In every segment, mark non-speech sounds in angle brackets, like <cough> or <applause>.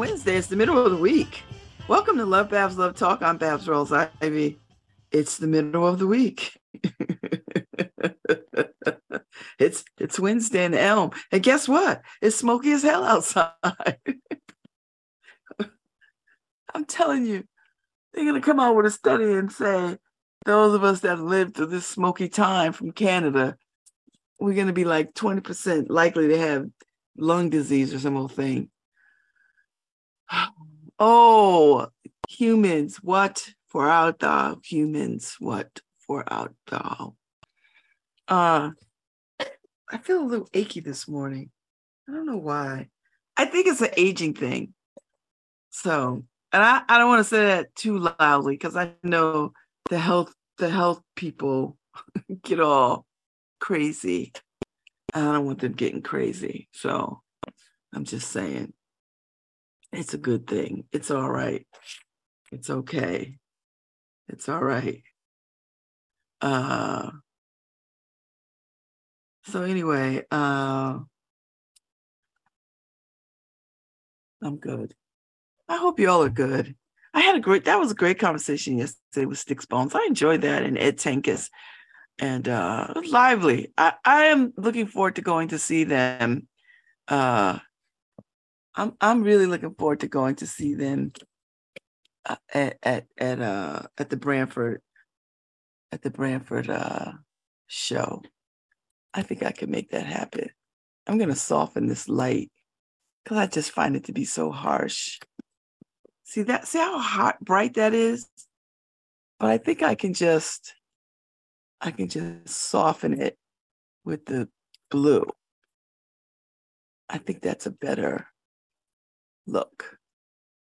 Wednesday. It's the middle of the week. Welcome to LoveBabz LoveTalk. I'm Babz Rawls-Ivy. It's the middle of the week. <laughs> it's it's Wednesday in Elm. And guess what? It's smoky as hell outside. <laughs> I'm telling you, they're gonna come out with a study and say those of us that lived through this smoky time from Canada, we're gonna be like 20% likely to have lung disease or some old thing. Oh, humans, what for out thou? Humans, what for out thou? Uh, I feel a little achy this morning. I don't know why. I think it's an aging thing. So, and I, I don't want to say that too loudly because I know the health the health people <laughs> get all crazy. I don't want them getting crazy. So I'm just saying it's a good thing. It's all right. It's okay. It's all right. Uh so anyway, uh I'm good. I hope you all are good. I had a great that was a great conversation yesterday with Sticks Bones. I enjoyed that and Ed Tankus. And uh lively. I, I am looking forward to going to see them uh I'm I'm really looking forward to going to see them uh, at at at uh at the Branford at the Branford uh show. I think I can make that happen. I'm gonna soften this light because I just find it to be so harsh. See that? See how hot bright that is? But I think I can just I can just soften it with the blue. I think that's a better look.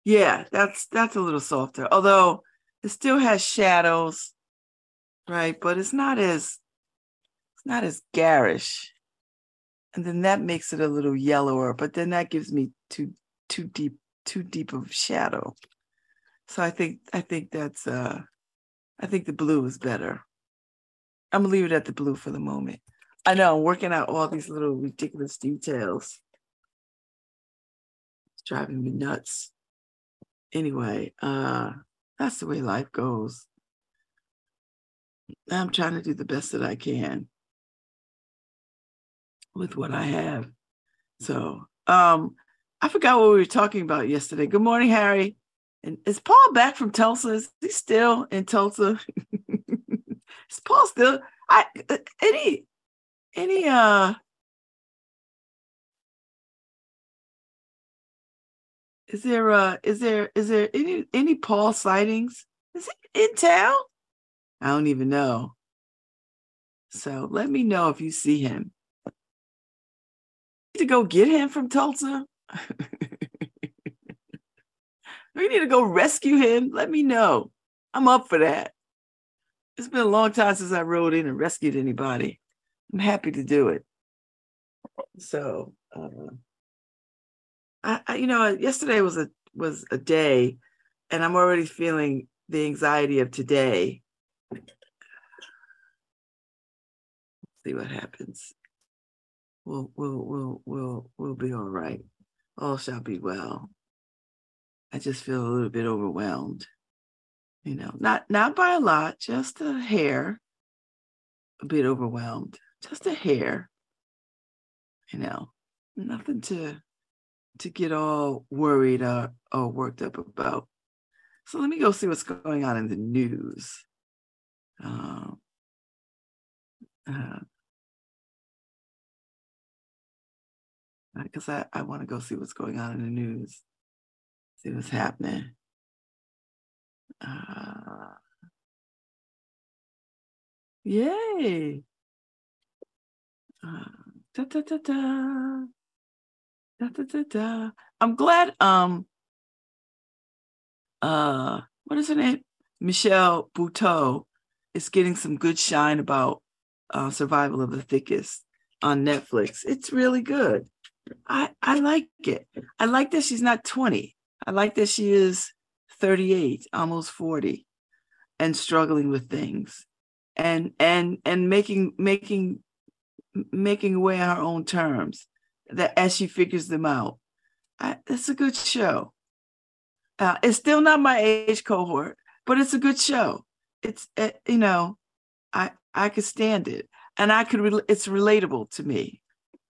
Yeah, that's that's a little softer. Although it still has shadows, right? But it's not as it's not as garish. And then that makes it a little yellower, but then that gives me too too deep too deep of shadow. So I think I think that's uh I think the blue is better. I'm gonna leave it at the blue for the moment. I know I'm working out all these little ridiculous details driving me nuts. Anyway, uh, that's the way life goes. I'm trying to do the best that I can with what I have. So, um, I forgot what we were talking about yesterday. Good morning, Harry. And is Paul back from Tulsa? Is he still in Tulsa? <laughs> is Paul still? I uh, any any uh Is there uh is there is there any any Paul sightings? Is it in town? I don't even know. So let me know if you see him. to go get him from Tulsa. <laughs> we need to go rescue him. Let me know. I'm up for that. It's been a long time since I rode in and rescued anybody. I'm happy to do it. So uh, I, I, you know, yesterday was a was a day, and I'm already feeling the anxiety of today. See what happens. We'll we'll we'll we'll we'll be all right. All shall be well. I just feel a little bit overwhelmed. You know, not not by a lot, just a hair. A bit overwhelmed, just a hair. You know, nothing to to get all worried or, or worked up about. So let me go see what's going on in the news. Um, uh, because I, I want to go see what's going on in the news, see what's happening. Uh, yay. Uh, da, da, da. Da, da, da. I'm glad um uh what is her name? Michelle Buteau is getting some good shine about uh, survival of the thickest on Netflix. It's really good. I I like it. I like that she's not 20. I like that she is 38, almost 40 and struggling with things and and and making making making away on her own terms that as she figures them out. I, it's a good show. Uh, it's still not my age cohort, but it's a good show. It's uh, you know, I I could stand it, and I could. Re- it's relatable to me.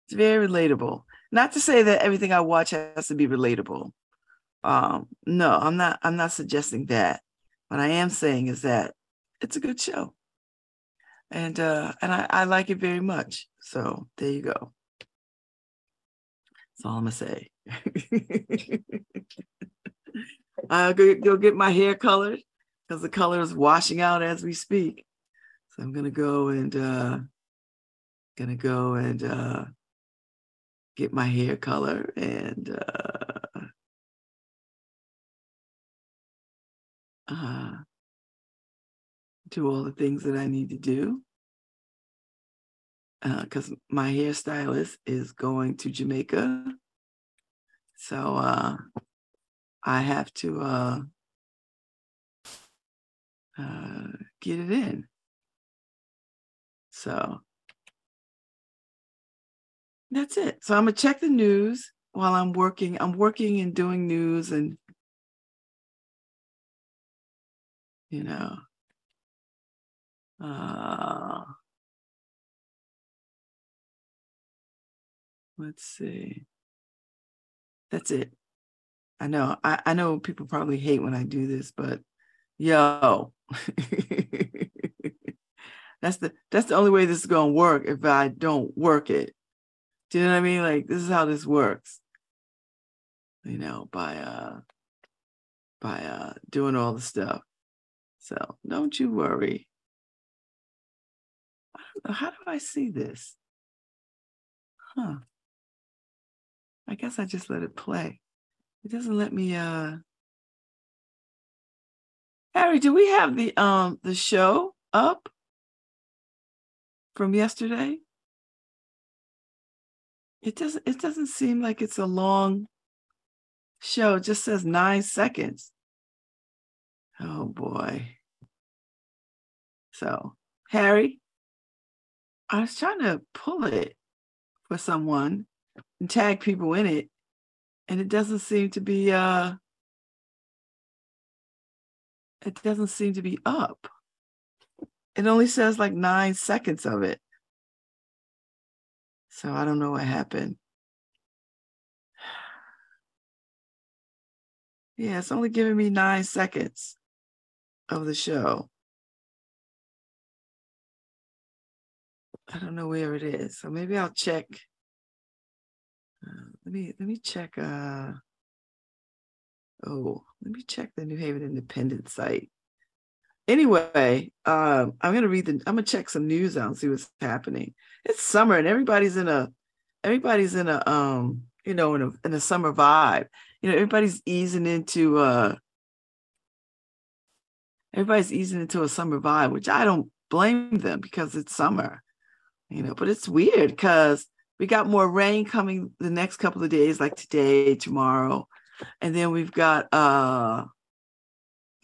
It's very relatable. Not to say that everything I watch has to be relatable. Um, no, I'm not. I'm not suggesting that. What I am saying is that it's a good show, and uh, and I, I like it very much. So there you go. That's all I'm gonna say. <laughs> I'll go, go get my hair colored because the color is washing out as we speak. So I'm gonna go and uh gonna go and uh get my hair color and uh uh do all the things that I need to do. Because uh, my hairstylist is going to Jamaica. So uh I have to uh, uh, get it in. So that's it. So I'm gonna check the news while I'm working. I'm working and doing news and you know uh let's see. That's it. I know. I, I know people probably hate when I do this, but yo, <laughs> that's the that's the only way this is gonna work if I don't work it. Do you know what I mean? Like this is how this works. You know, by uh by uh doing all the stuff. So don't you worry. I don't know. How do I see this? Huh. I guess I just let it play. It doesn't let me uh Harry, do we have the um the show up from yesterday? It doesn't it doesn't seem like it's a long show. It just says nine seconds. Oh boy. So Harry, I was trying to pull it for someone and tag people in it and it doesn't seem to be uh it doesn't seem to be up. It only says like nine seconds of it. So i don't know what happened. Yeah it's only giving me nine seconds of the show. I don't know where it is. So maybe i'll check uh, let me let me check. Uh, oh, let me check the New Haven Independent site. Anyway, um, I'm gonna read the. I'm gonna check some news out and see what's happening. It's summer and everybody's in a, everybody's in a um, you know, in a in a summer vibe. You know, everybody's easing into uh, everybody's easing into a summer vibe, which I don't blame them because it's summer. You know, but it's weird because we got more rain coming the next couple of days, like today, tomorrow. And then we've got uh,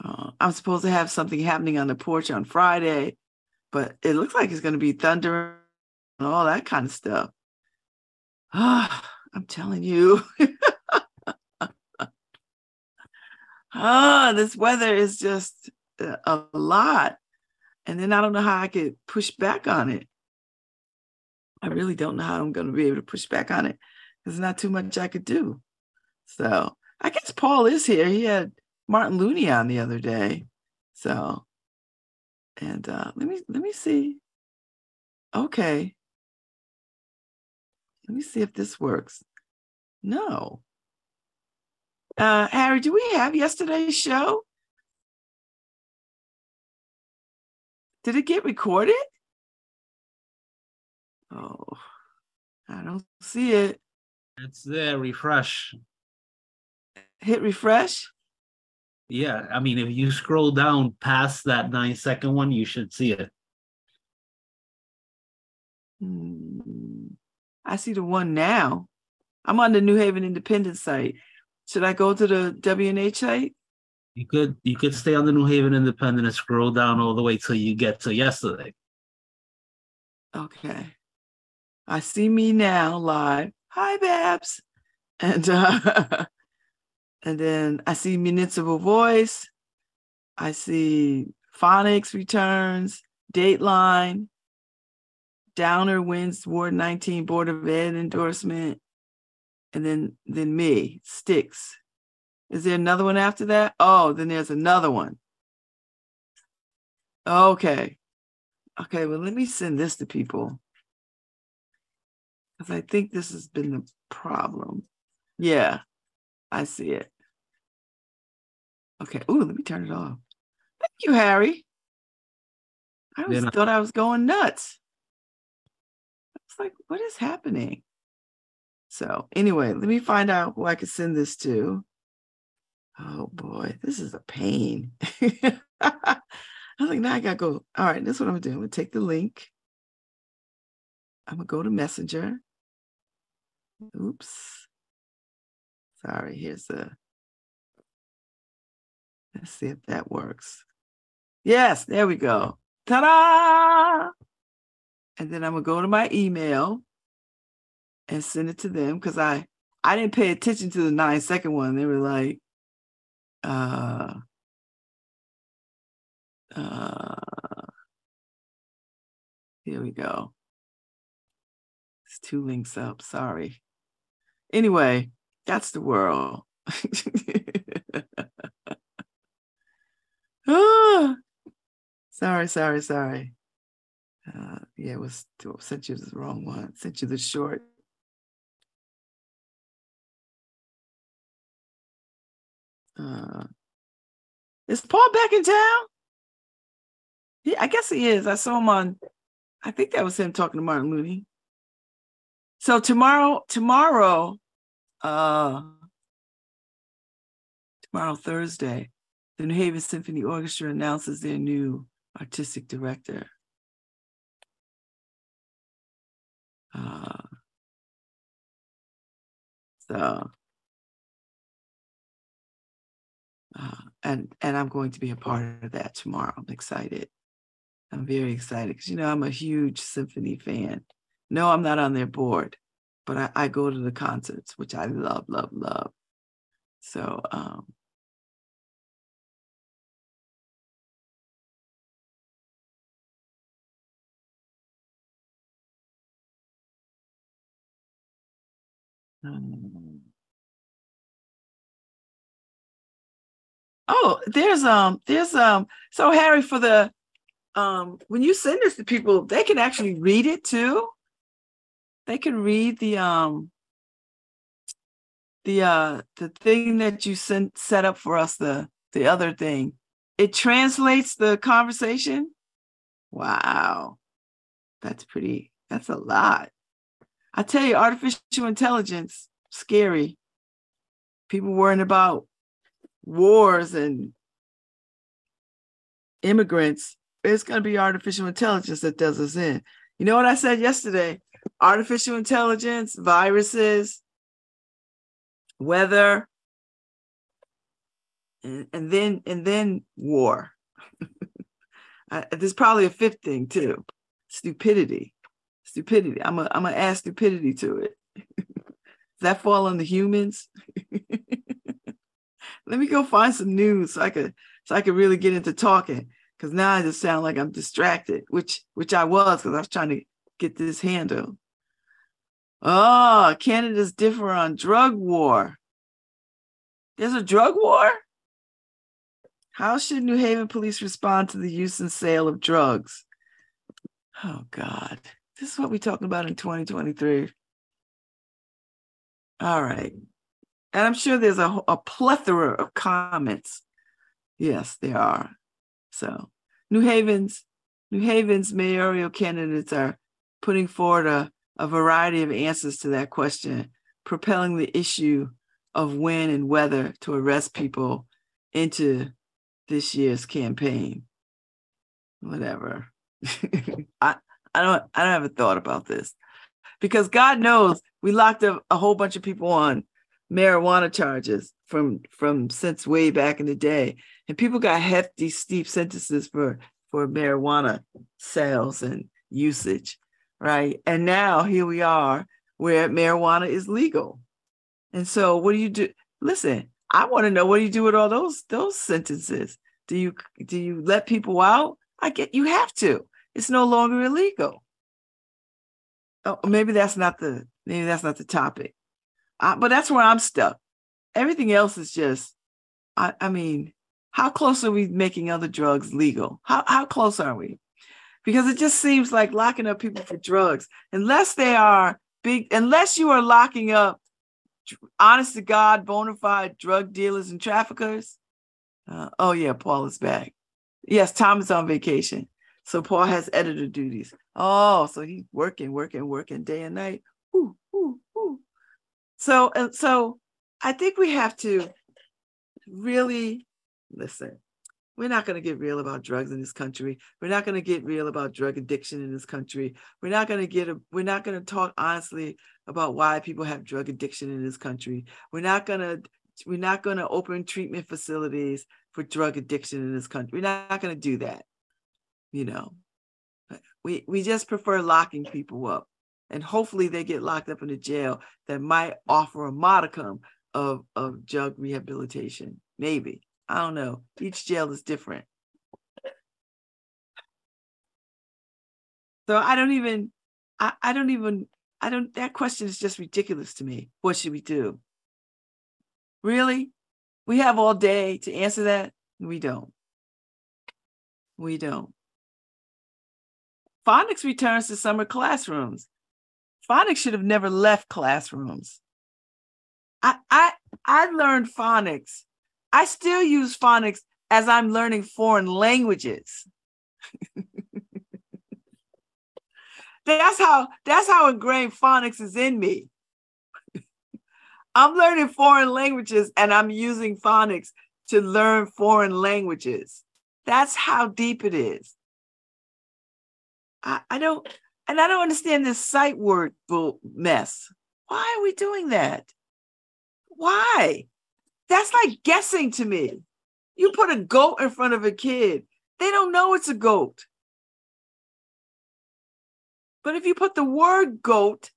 uh I'm supposed to have something happening on the porch on Friday, but it looks like it's gonna be thunder and all that kind of stuff. Ah, <sighs> I'm telling you. <laughs> ah, this weather is just a lot. And then I don't know how I could push back on it. I really don't know how I'm going to be able to push back on it. There's not too much I could do. So I guess Paul is here. He had Martin Looney on the other day. So, and uh, let me let me see. Okay. Let me see if this works. No. Uh, Harry, do we have yesterday's show? Did it get recorded? Oh, I don't see it. It's there. Refresh. Hit refresh. Yeah, I mean, if you scroll down past that nine second one, you should see it. Hmm. I see the one now. I'm on the New Haven Independent site. Should I go to the WNHH site? You could you could stay on the New Haven Independent and scroll down all the way till you get to yesterday. Okay. I see me now live. Hi, Babz. And uh, <laughs> and then I see Municipal Voice. I see Phonics returns, Dateline, Downer wins Ward 19 Board of Ed endorsement, and then then me, Sticks. Is there another one after that? Oh, then there's another one. Okay. Okay, well, let me send this to people. Because I think this has been the problem. Yeah, I see it. Okay. Ooh, let me turn it off. Thank you, Harry. I was, I- thought I was going nuts. I was like, what is happening? So anyway, let me find out who I can send this to. Oh boy, this is a pain. <laughs> I was like, now I gotta go. All right, this is what I'm gonna do. I'm gonna take the link. I'm gonna go to Messenger. Oops. Sorry, here's the. Let's see if that works. Yes, there we go. Ta-da! And then I'm gonna go to my email and send it to them because I I didn't pay attention to the nine second one. They were like, uh, uh, here we go. It's two links up. Sorry. Anyway, that's the world. <laughs> Ah, sorry, sorry, sorry. Uh, yeah, it was sent you the wrong one. Sent you the short. Uh, is Paul back in town? Yeah, I guess he is. I saw him on. I think that was him talking to Martin Looney. So tomorrow, tomorrow, uh, tomorrow Thursday, the New Haven Symphony Orchestra announces their new artistic director. Uh, so, uh, and and I'm going to be a part of that tomorrow. I'm excited. I'm very excited because you know I'm a huge symphony fan. No, I'm not on their board, but I, I go to the concerts, which I love, love, love. So um, um, Oh, there's um, there's um. So Harry, for the um, when you send this to people, they can actually read it too. They can read the um, the uh, the thing that you sent set up for us. The the other thing, it translates the conversation. Wow, that's pretty. That's a lot. I tell you, artificial intelligence, scary. People worrying about wars and immigrants, it's going to be artificial intelligence that does us in. You know what I said yesterday? Artificial intelligence, viruses, weather, and, and then and then war. <laughs> I, there's probably a fifth thing too: stupidity. Stupidity. I'm a, I'm gonna add stupidity to it. <laughs> Does that fall on the humans? <laughs> let me go find some news so I could so I could really get into talking. Cause now I just sound like I'm distracted, which which I was because I was trying to get this handle. Oh, Canada's differ on drug war. There's a drug war? How should New Haven police respond to the use and sale of drugs? Oh God. This is what we're talking about in 2023. All right. And I'm sure there's a, a plethora of comments. Yes, there are. So New Haven's New Haven's mayoral candidates are putting forward a, a variety of answers to that question, propelling the issue of when and whether to arrest people into this year's campaign. Whatever. <laughs> I, I don't I don't have a thought about this. Because God knows we locked up a whole bunch of people on marijuana charges from from since way back in the day and people got hefty steep sentences for for marijuana sales and usage right and now here we are where marijuana is legal And so what do you do? Listen, I want to know what do you do with all those those sentences? Do you do you let people out? I get you have to. It's no longer illegal. Oh, maybe that's not the maybe that's not the topic. Uh, but that's where I'm stuck. Everything else is just, I, I mean, how close are we making other drugs legal? How how close are we? Because it just seems like locking up people for drugs, unless they are big, unless you are locking up honest to God, bona fide drug dealers and traffickers. Uh, oh yeah, Paul is back. Yes, Tom is on vacation. So Paul has editor duties. Oh, so he's working, working, working day and night. Ooh, ooh, ooh. So, and so I think we have to really listen. We're not going to get real about drugs in this country. We're not going to get real about drug addiction in this country. We're not going to get a, we're not going to talk honestly about why people have drug addiction in this country. We're not going to we're not going to open treatment facilities for drug addiction in this country. We're not going to do that. You know. We we just prefer locking people up. And hopefully they get locked up in a jail that might offer a modicum of, of drug rehabilitation. Maybe. I don't know. Each jail is different. So I don't even, I, I don't even, I don't, that question is just ridiculous to me. What should we do? Really? We have all day to answer that? We don't. We don't. Phonics returns to summer classrooms. Phonics should have never left classrooms. I I I learned phonics I still use phonics as I'm learning foreign languages. <laughs> that's how that's how ingrained phonics is in me. <laughs> I'm learning foreign languages and I'm using phonics to learn foreign languages. That's how deep it is. I, I don't and I don't understand this sight word mess. Why are we doing that? Why? That's like guessing to me. You put a goat in front of a kid, they don't know it's a goat. But if you put the word goat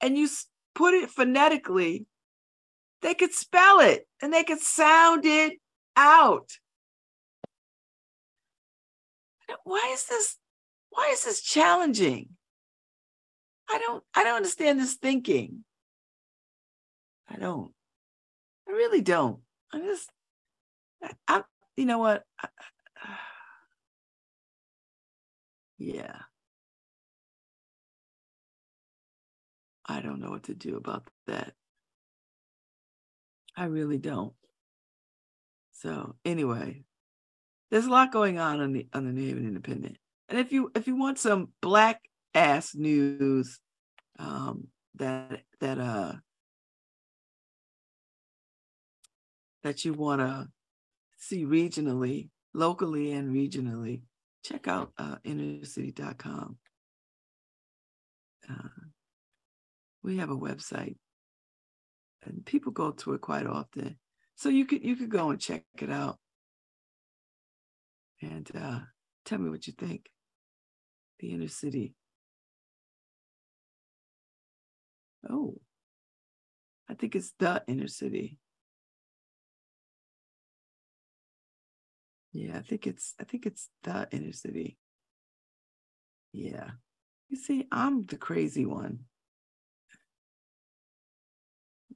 and you put it phonetically, they could spell it and they could sound it out. Why is this why is this challenging? I don't I don't understand this thinking. I don't. I really don't. I just, I, I you know what? I, yeah. I don't know what to do about that. I really don't. So anyway, there's a lot going on on the on the New Haven Independent. And if you if you want some black ass news um, that that uh that you want to see regionally, locally and regionally, check out uh, innercity.com. Uh, we have a website, and people go to it quite often. So you could you could go and check it out, and uh, tell me what you think. The inner city. Oh, I think it's the inner city. Yeah, I think it's I think it's the inner city. Yeah. You see, I'm the crazy one.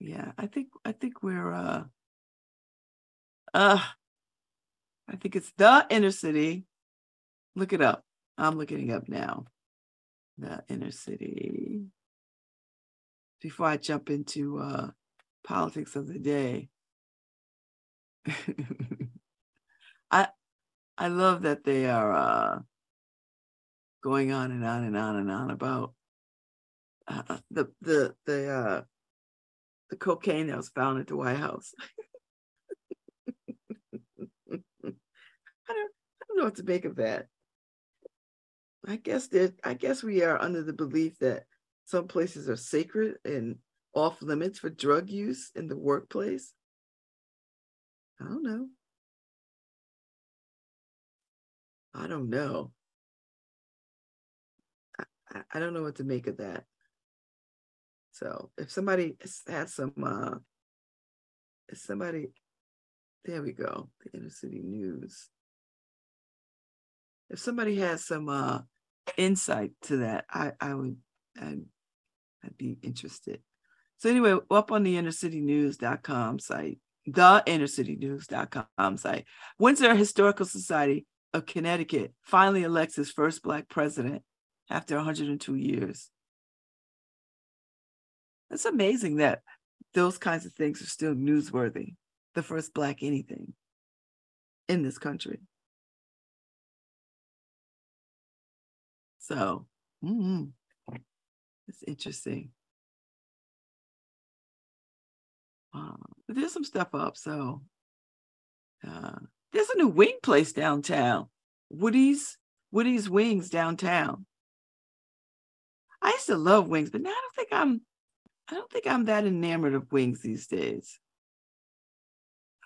Yeah, I think I think we're uh uh I think it's the inner city. Look it up. I'm looking it up now. The inner city. Before I jump into uh politics of the day. <laughs> I I love that they are uh, going on and on and on and on about uh, the the the uh, the cocaine that was found at the White House. <laughs> I don't I don't know what to make of that. I guess that I guess we are under the belief that some places are sacred and off limits for drug use in the workplace. I don't know. I don't know. I, I don't know what to make of that. So if somebody has some, uh, if somebody, there we go, the inner city news. If somebody has some uh, insight to that, I, I would, I'd, I'd be interested. So anyway, up on the innercitynews.com site, the innercitynews.com site, Windsor Historical Society of Connecticut finally elects its first Black president after 102 years. It's amazing that those kinds of things are still newsworthy. The first Black anything in this country. So, mm-hmm. it's interesting. Uh, there's some stuff up. So, uh, there's a new wing place downtown. Woody's Woody's Wings downtown. I used to love wings, but now I don't think I'm I don't think I'm that enamored of wings these days.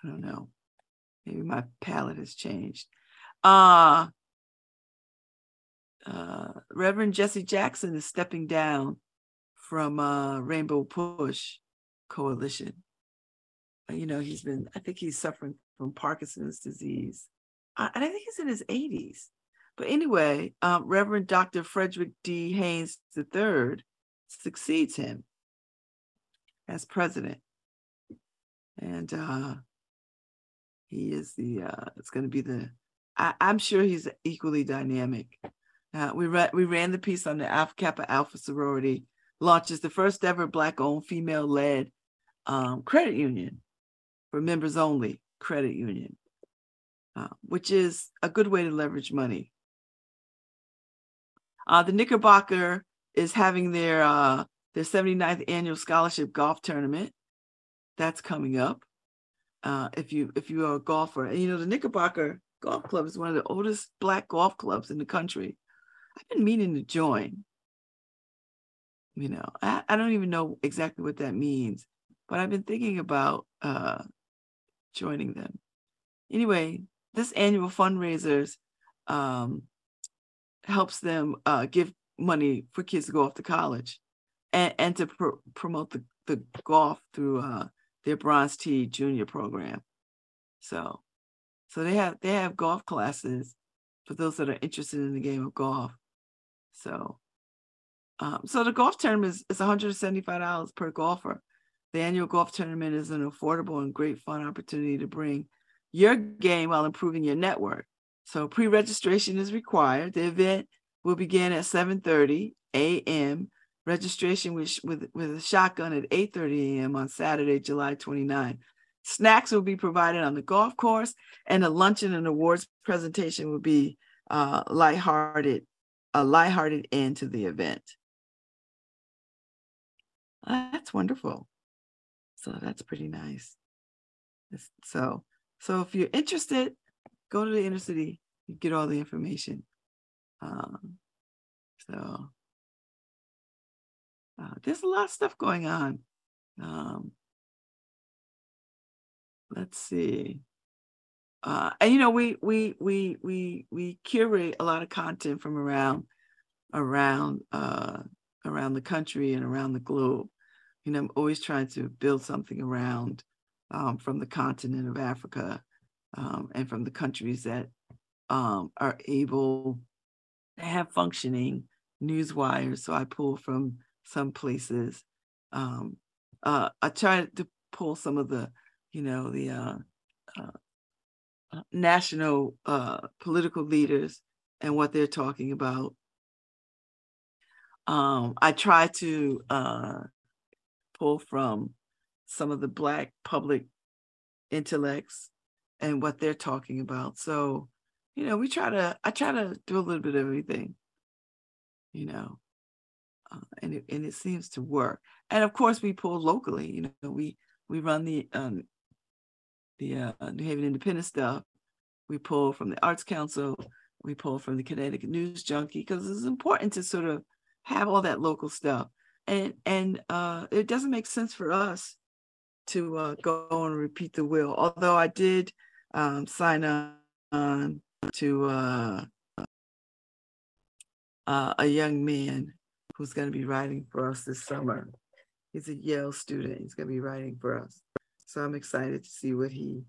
I don't know. Maybe my palate has changed. Uh, uh Reverend Jesse Jackson is stepping down from uh Rainbow Push Coalition. You know, he's been, I think he's suffering from Parkinson's disease. Uh, and I think he's in his 80s. But anyway, um, Reverend Dr. Frederick D. Haynes III succeeds him as president. And uh, he is the, uh, it's going to be the, I, am sure he's equally dynamic. Uh, we, re- we ran the piece on the Alpha Kappa Alpha sorority, launches the first ever Black owned, female led um, credit union for members only credit union, uh, which is a good way to leverage money. Uh, the Knickerbocker is having their uh, their 79th annual scholarship golf tournament. That's coming up. Uh, if you if you are a golfer, and you know the Knickerbocker Golf Club is one of the oldest black golf clubs in the country. I've been meaning to join. You know, I, I don't even know exactly what that means, but I've been thinking about uh, joining them. Anyway, this annual fundraisers um, helps them uh, give money for kids to go off to college and, and to pr- promote the, the golf through uh, their Bronze Tee Junior program. So, so they have they have golf classes for those that are interested in the game of golf. So, um, so the golf tournament is, is $175 per golfer. The annual golf tournament is an affordable and great fun opportunity to bring your game while improving your network. So pre-registration is required. The event will begin at 7:30 a.m. Registration with, with, with a shotgun at 8:30 a.m. on Saturday, July 29. Snacks will be provided on the golf course, and a luncheon and awards presentation will be uh, lighthearted, a lighthearted end to the event. that's wonderful. So that's pretty nice. So, so if you're interested, go to the inner city, you get all the information. Um, so uh, there's a lot of stuff going on. Um, let's see. Uh, and you know, we we we we we curate a lot of content from around around uh, around the country and around the globe you know, I'm always trying to build something around um, from the continent of Africa um, and from the countries that um, are able to have functioning news wires. So I pull from some places. Um, uh, I try to pull some of the, you know, the uh, uh, uh national uh, political leaders and what they're talking about. Um, I try to uh, pull from some of the Black public intellects and what they're talking about. So, you know, we try to, I try to do a little bit of everything, you know, uh, and, it, and it seems to work. And of course, we pull locally, you know, we, we run the, um, the uh, New Haven Independent stuff. We pull from the Arts Council. We pull from the Connecticut News Junkie because it's important to sort of have all that local stuff and and uh, it doesn't make sense for us to uh, go and repeat the will. Although I did um, sign on to uh, uh, a young man who's going to be writing for us this summer. He's a Yale student. He's gonna be writing for us. So I'm excited to see what he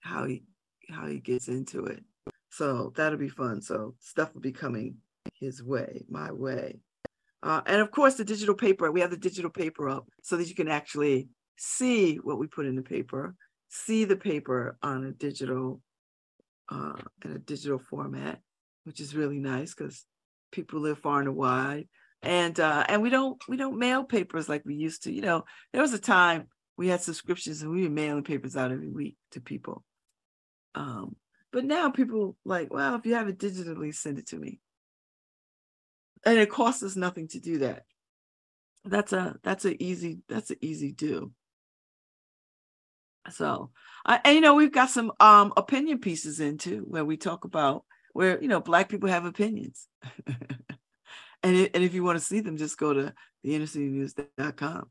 how he how he gets into it. So that'll be fun. So stuff will be coming his way, my way. Uh, and of course, the digital paper. We have the digital paper up so that you can actually see what we put in the paper, see the paper on a digital uh, in a digital format, which is really nice because people live far and wide. And uh, and we don't we don't mail papers like we used to. You know, there was a time we had subscriptions and we were mailing papers out every week to people. Um, but now people like, well, if you have it digitally, send it to me. And it costs us nothing to do that. That's a that's a easy that's an easy do. So, I, and you know, we've got some um opinion pieces in too, where we talk about where you know black people have opinions. <laughs> and it, and if you want to see them, just go to the innercitynews.com.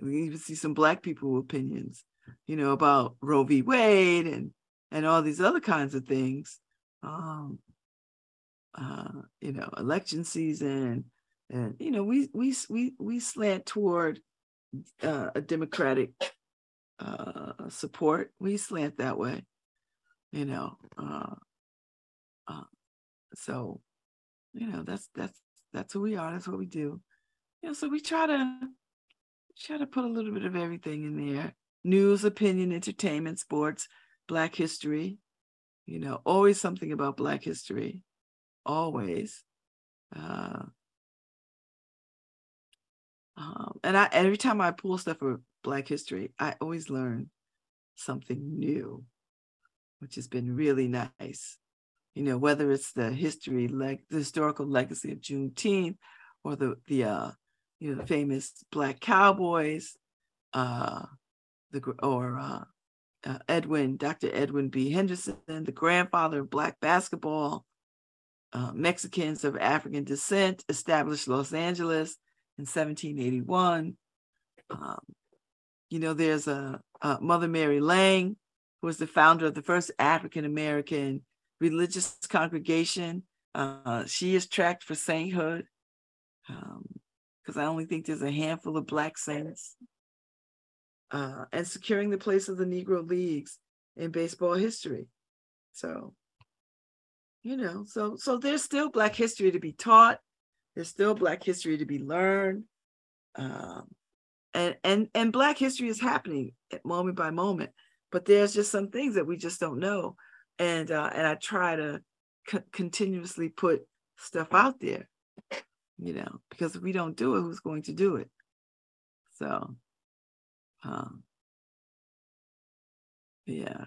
We can even see some black people opinions, you know, about Roe v. Wade and and all these other kinds of things. Um, uh, you know, election season, and you know, we we we we slant toward uh, a democratic uh, support. We slant that way, you know. Uh, uh, so, you know, that's that's that's who we are. That's what we do. You know, so we try to try to put a little bit of everything in there: news, opinion, entertainment, sports, Black history. You know, always something about Black history. Always. Uh, um, and I every time I pull stuff for Black history, I always learn something new, which has been really nice. You know, whether it's the history, like the historical legacy of Juneteenth, or the the uh, you know the famous Black Cowboys, uh, the or uh, uh, Edwin, Dr. Edwin B. Henderson, the grandfather of Black basketball, uh, Mexicans of African descent established Los Angeles in 1781. Um, you know, there's a, a Mother Mary Lange, who was the founder of the first African American religious congregation. Uh, she is tracked for sainthood because um, I only think there's a handful of Black saints. Uh, and securing the place of the Negro Leagues in baseball history. So, you know, so so there's still Black history to be taught. There's still Black history to be learned. Um, and and and black history is happening at moment by moment but there's just some things that we just don't know and uh, and i try to co- continuously put stuff out there you know because if we don't do it who's going to do it so um yeah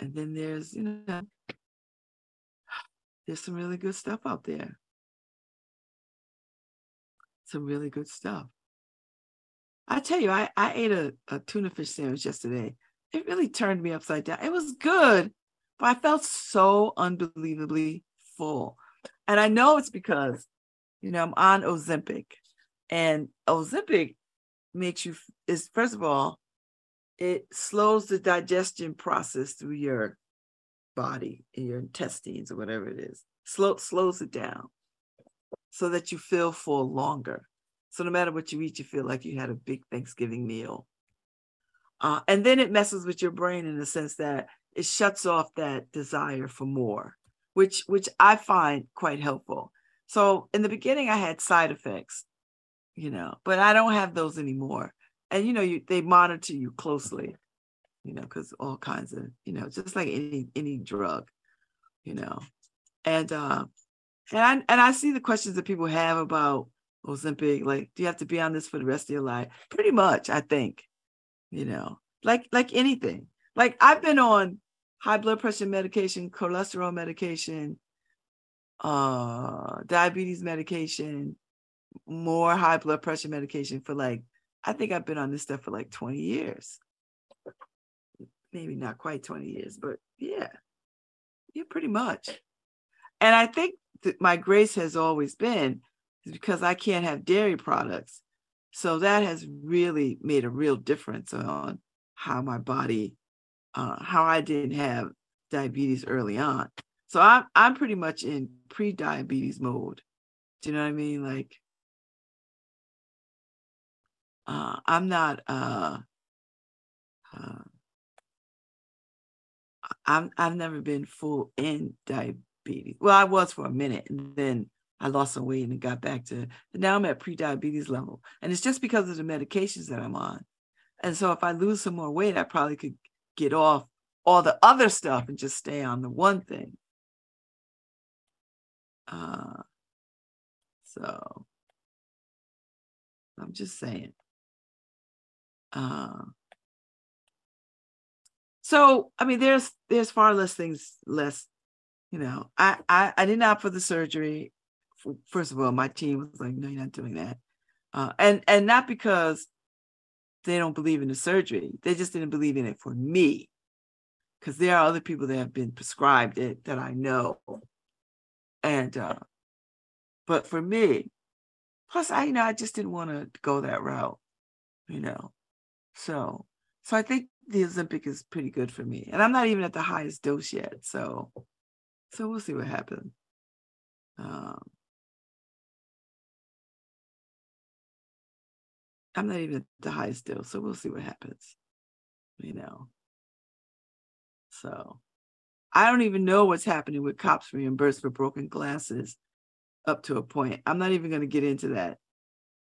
and then there's you know there's some really good stuff out there some really good stuff. I tell you, I, I ate a, a tuna fish sandwich yesterday. It really turned me upside down. It was good, but I felt so unbelievably full. And I know it's because, you know, I'm on Ozempic. And Ozempic makes you is first of all, it slows the digestion process through your body in your intestines or whatever it is. Slow slows it down so that you feel full longer. So no matter what you eat, you feel like you had a big Thanksgiving meal. Uh, and then it messes with your brain in the sense that it shuts off that desire for more, which which I find quite helpful. So in the beginning, I had side effects, you know, but I don't have those anymore. And you know, you they monitor you closely, you know, because all kinds of, you know, just like any any drug, you know. And uh, and I and I see the questions that people have about Ozempic, like, do you have to be on this for the rest of your life? Pretty much, I think. You know, like like anything. Like I've been on high blood pressure medication, cholesterol medication, uh, diabetes medication, more high blood pressure medication for like, I think I've been on this stuff for like 20 years. Maybe not quite 20 years, but yeah. Yeah, pretty much. And I think my grace has always been because I can't have dairy products. So that has really made a real difference on how my body, uh, how I didn't have diabetes early on. So I'm I'm pretty much in pre-diabetes mode. Do you know what I mean? Like, Uh, I'm not. Uh, uh, I'm. I've never been full in diabetes. Well, I was for a minute, and then I lost some weight and got back to. Now I'm at pre-diabetes level, and it's just because of the medications that I'm on. And so, if I lose some more weight, I probably could get off all the other stuff and just stay on the one thing. Uh, so I'm just saying. Uh, so I mean, there's there's far less things less. You know, I I, I did not opt for the surgery. First of all, my team was like, "No, you're not doing that," uh, and and not because they don't believe in the surgery. They just didn't believe in it for me, because there are other people that have been prescribed it that I know, and uh, but for me, plus I you know I just didn't want to go that route, you know, so so I think the Ozempic is pretty good for me, and I'm not even at the highest dose yet, so so we'll see what happens. Um, I'm not even at the highest dose, so we'll see what happens. You know. So I don't even know what's happening with cops reimbursed for broken glasses up to a point. I'm not even going to get into that.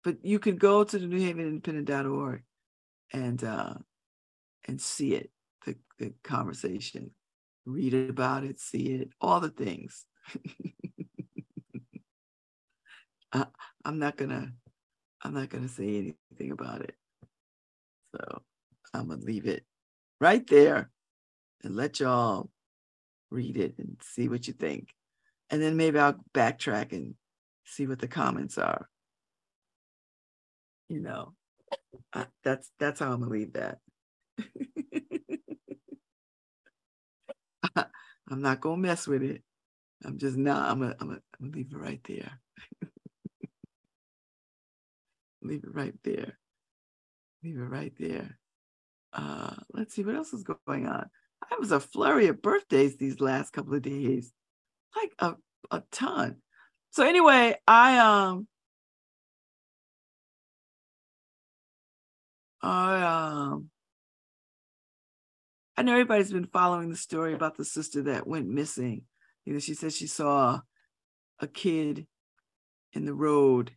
But you can go to the New Haven Independent.org and uh and see it, the, the conversation, read about it, see it, all the things. <laughs> I, I'm not gonna I'm not gonna say anything about it. So I'm gonna leave it right there and let y'all read it and see what you think. And then maybe I'll backtrack and see what the comments are. You know, I, that's that's how I'm gonna leave that. <laughs> I'm not gonna mess with it. I'm just not. I'm gonna, I'm gonna, I'm gonna leave it right there. <laughs> leave it right there. Leave it right there. Uh, let's see what else is going on. I was a flurry of birthdays these last couple of days, like a, a ton. So anyway, I um I um I know everybody's been following the story about the sister that went missing. You know, she said she saw a kid in the road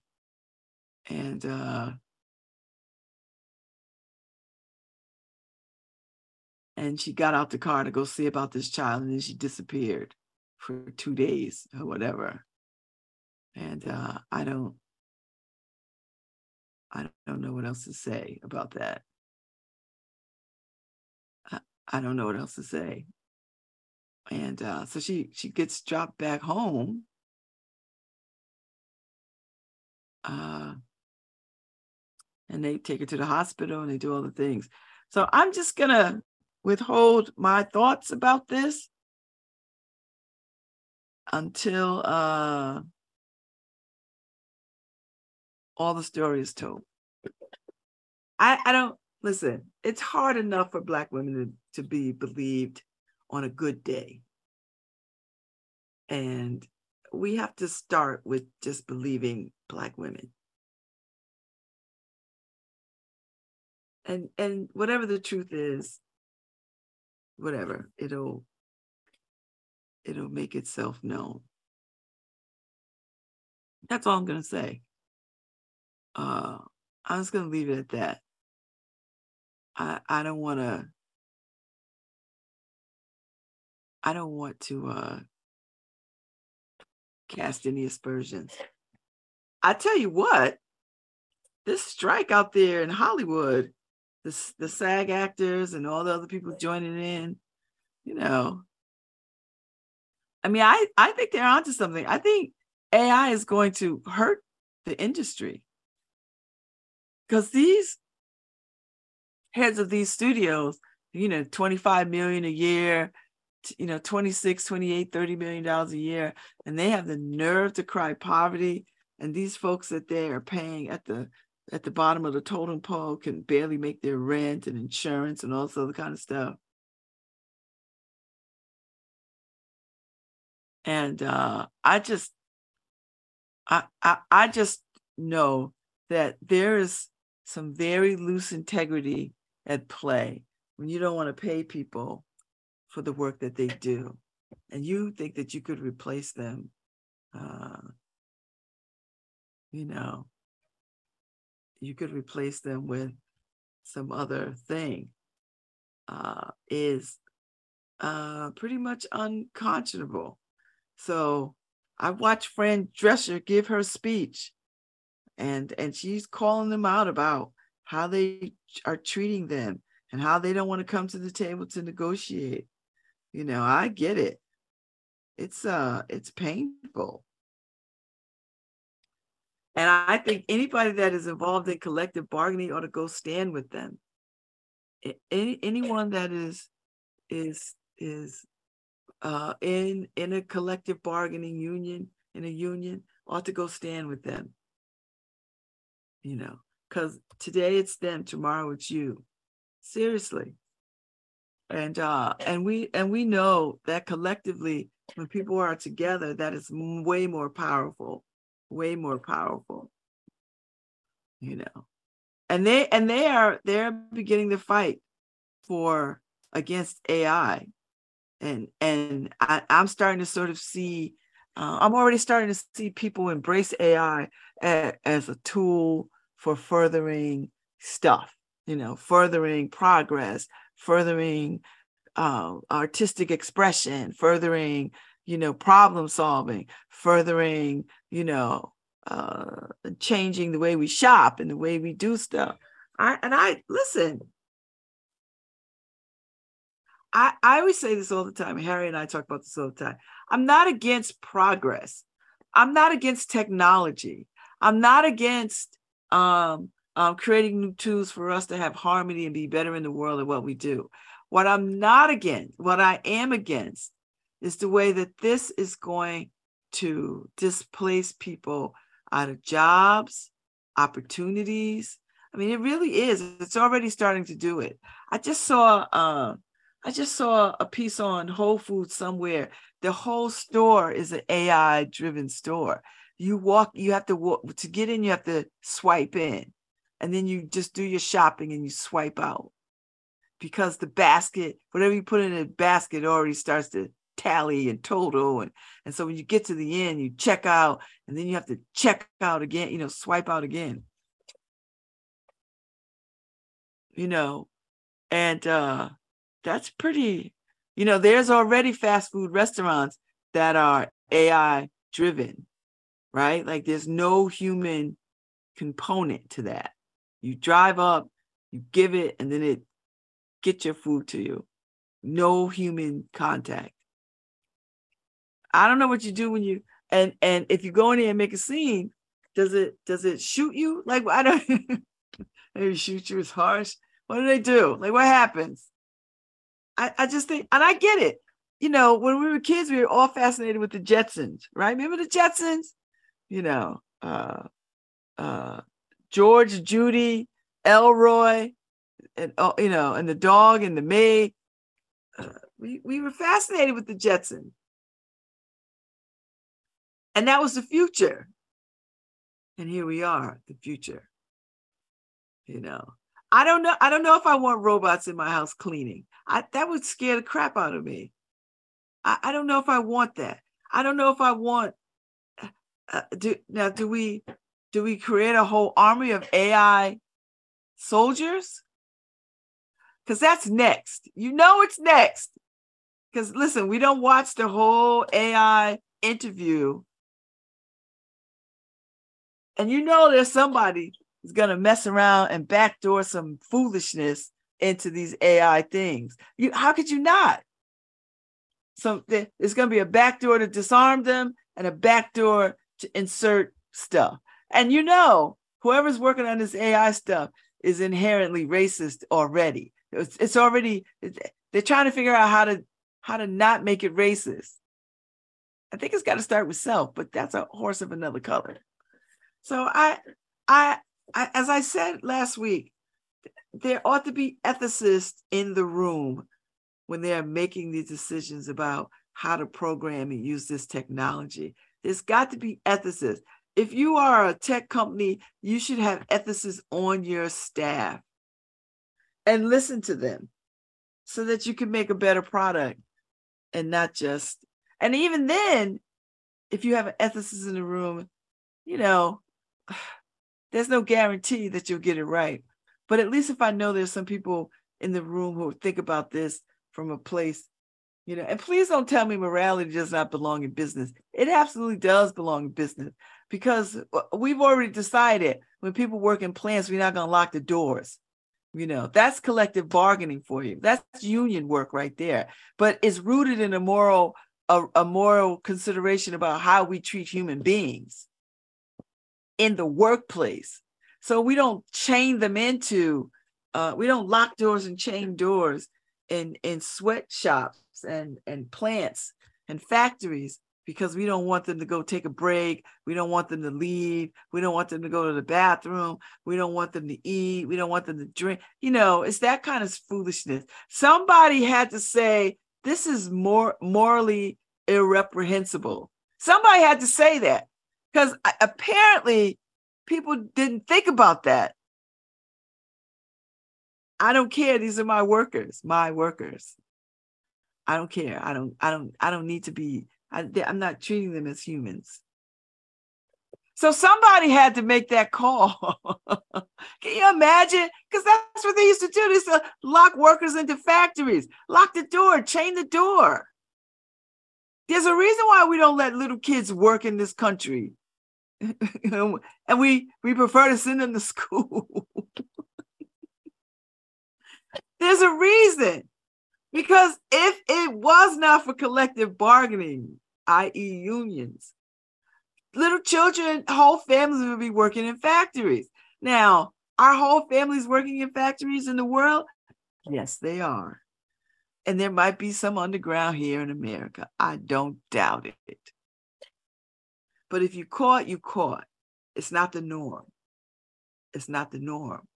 and uh and she got out the car to go see about this child and then she disappeared for two days or whatever and uh, i don't i don't know what else to say about that. I, I don't know what else to say. And uh, so she she gets dropped back home. Uh, and they take her to the hospital and they do all the things. So i'm just gonna withhold my thoughts about this until uh, all the story is told. I, I don't listen, it's hard enough for Black women to, to be believed on a good day. And we have to start with just believing Black women. And and whatever the truth is, whatever, it'll it'll make itself known. That's all I'm gonna say. Uh I'm just gonna leave it at that. I I don't wanna I don't want to uh cast any aspersions. I tell you what, this strike out there in Hollywood the, the SAG actors and all the other people joining in, you know. I mean, I, I think they're onto something. I think AI is going to hurt the industry because these heads of these studios, you know, 25 million a year, you know, 26, 28, 30 million dollars a year, and they have the nerve to cry poverty. And these folks that they are paying at the at the bottom of the totem pole can barely make their rent and insurance and all this other kind of stuff. And uh, I just, I, I, I just know that there is some very loose integrity at play when you don't want to pay people for the work that they do and you think that you could replace them uh, you know you could replace them with some other thing uh, is uh, pretty much unconscionable. So i watched fran drescher give her speech and and she's calling them out about how they are treating them and how they don't want to come to the table to negotiate. You know i get it. It's uh it's painful. And i think anybody that is involved in collective bargaining ought to go stand with them. Any anyone that is is is uh in in a collective bargaining union in a union ought to go stand with them. You know, because today it's them, tomorrow it's you. Seriously. And uh and we and we know that collectively when people are together, that is way more powerful, way more powerful. You know. And they and they are they're beginning to fight for against AI. And and I, I'm starting to sort of see uh, I'm already starting to see people embrace AI as, as a tool for furthering stuff, you know, furthering progress, furthering uh, artistic expression, furthering, you know, problem solving, furthering, you know, uh, changing the way we shop and the way we do stuff. I, and I listen. I, I always say this all the time. Harry and I talk about this all the time. I'm not against progress. I'm not against technology. I'm not against um, um, creating new tools for us to have harmony and be better in the world at what we do. What I'm not against, what I am against, is the way that this is going to displace people out of jobs, opportunities. I mean, it really is. It's already starting to do it. I just saw, uh, I just saw a piece on Whole Foods somewhere. The whole store is an AI-driven store you walk you have to walk to get in you have to swipe in. And then you just do your shopping and you swipe out. Because the basket whatever you put in the basket already starts to tally and total. And and so when you get to the end you check out and then you have to check out again you know swipe out again. You know and uh that's pretty you know there's already fast food restaurants that are ai driven right? Like there's no human component to that. You drive up, you give it, and then it gets your food to you. No human contact. I don't know what you do when you and and if you go in there and make a scene, does it does it shoot you? Like I don't <laughs> maybe shoot you is harsh. What do they do? Like what happens? I, I just think and I get it. You know, when we were kids, we were all fascinated with the Jetsons, right? Remember the Jetsons? You know, uh, uh, George, Judy, Elroy, and oh, you know, and the dog and the maid. Uh, we we were fascinated with the Jetson, and that was the future. And here we are, the future. You know, I don't know. I don't know if I want robots in my house cleaning. I that would scare the crap out of me. I, I don't know if I want that. I don't know if I want uh, do now do we do we create a whole army of AI soldiers? Because that's next. You know it's next. Because listen, we don't watch the whole AI interview. And you know there's somebody who's gonna mess around and backdoor some foolishness into these AI things. You how could you not? So there's gonna be a backdoor to disarm them and a backdoor to insert stuff. And you know, whoever's working on this AI stuff is inherently racist already. It's, it's already they're trying to figure out how to how to not make it racist. I think it's got to start with self, but that's a horse of another color. So I, I, I, as I said last week, there ought to be ethicists in the room when they are making these decisions about how to program and use this technology. There's got to be ethicists. if you are a tech company, you should have ethicists on your staff and listen to them so that you can make a better product and not just and even then if you have an ethicist in the room you know <sighs> there's no guarantee that you'll get it right but at least if i know there's some people in the room who think about this from a place you know and please don't tell me morality does not belong in business. It absolutely does belong in business because uh, we've already decided when people work in plants we're not going to lock the doors. You know that's collective bargaining for you. That's union work right there. But it's rooted in a moral a, a moral consideration about how we treat human beings in the workplace. So we don't chain them into uh, we don't lock doors and chain doors in in sweatshops and and plants and factories because we don't want them to go take a break. We don't want them to leave. We don't want them to go to the bathroom. We don't want them to eat. We don't want them to drink. You know, it's that kind of foolishness. Somebody had to say, this is more morally irreprehensible. Somebody had to say that because apparently people didn't think about that. I don't care. These are my workers, my workers. I don't care. I don't, I don't, I don't need to be I, I'm not treating them as humans. So somebody had to make that call. <laughs> Can you imagine? Because that's what they used to do. They used to lock workers into factories, lock the door, chain the door. There's a reason why we don't let little kids work in this country. <laughs> and we we prefer to send them to <laughs> school. There's a reason. Because if it was not for collective bargaining, i.e., unions, little children, whole families would be working in factories. Now, are whole families working in factories in the world? Yes, they are. And there might be some underground here in America. I don't doubt it. But if you caught, you caught. It's not the norm. It's not the norm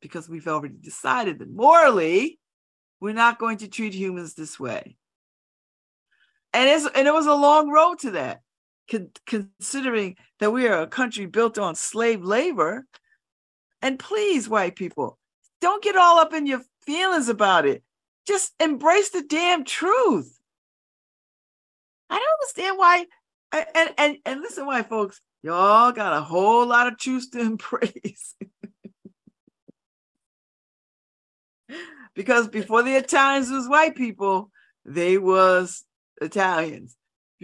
because we've already decided that morally, we're not going to treat humans this way. And it's and it was a long road to that, con- considering that we are a country built on slave labor. And please, white people, don't get all up in your feelings about it. Just embrace the damn truth. I don't understand why. And and and listen, white folks, y'all got a whole lot of truth to <laughs> embrace. Because before the Italians was white people, they was Italians. <laughs>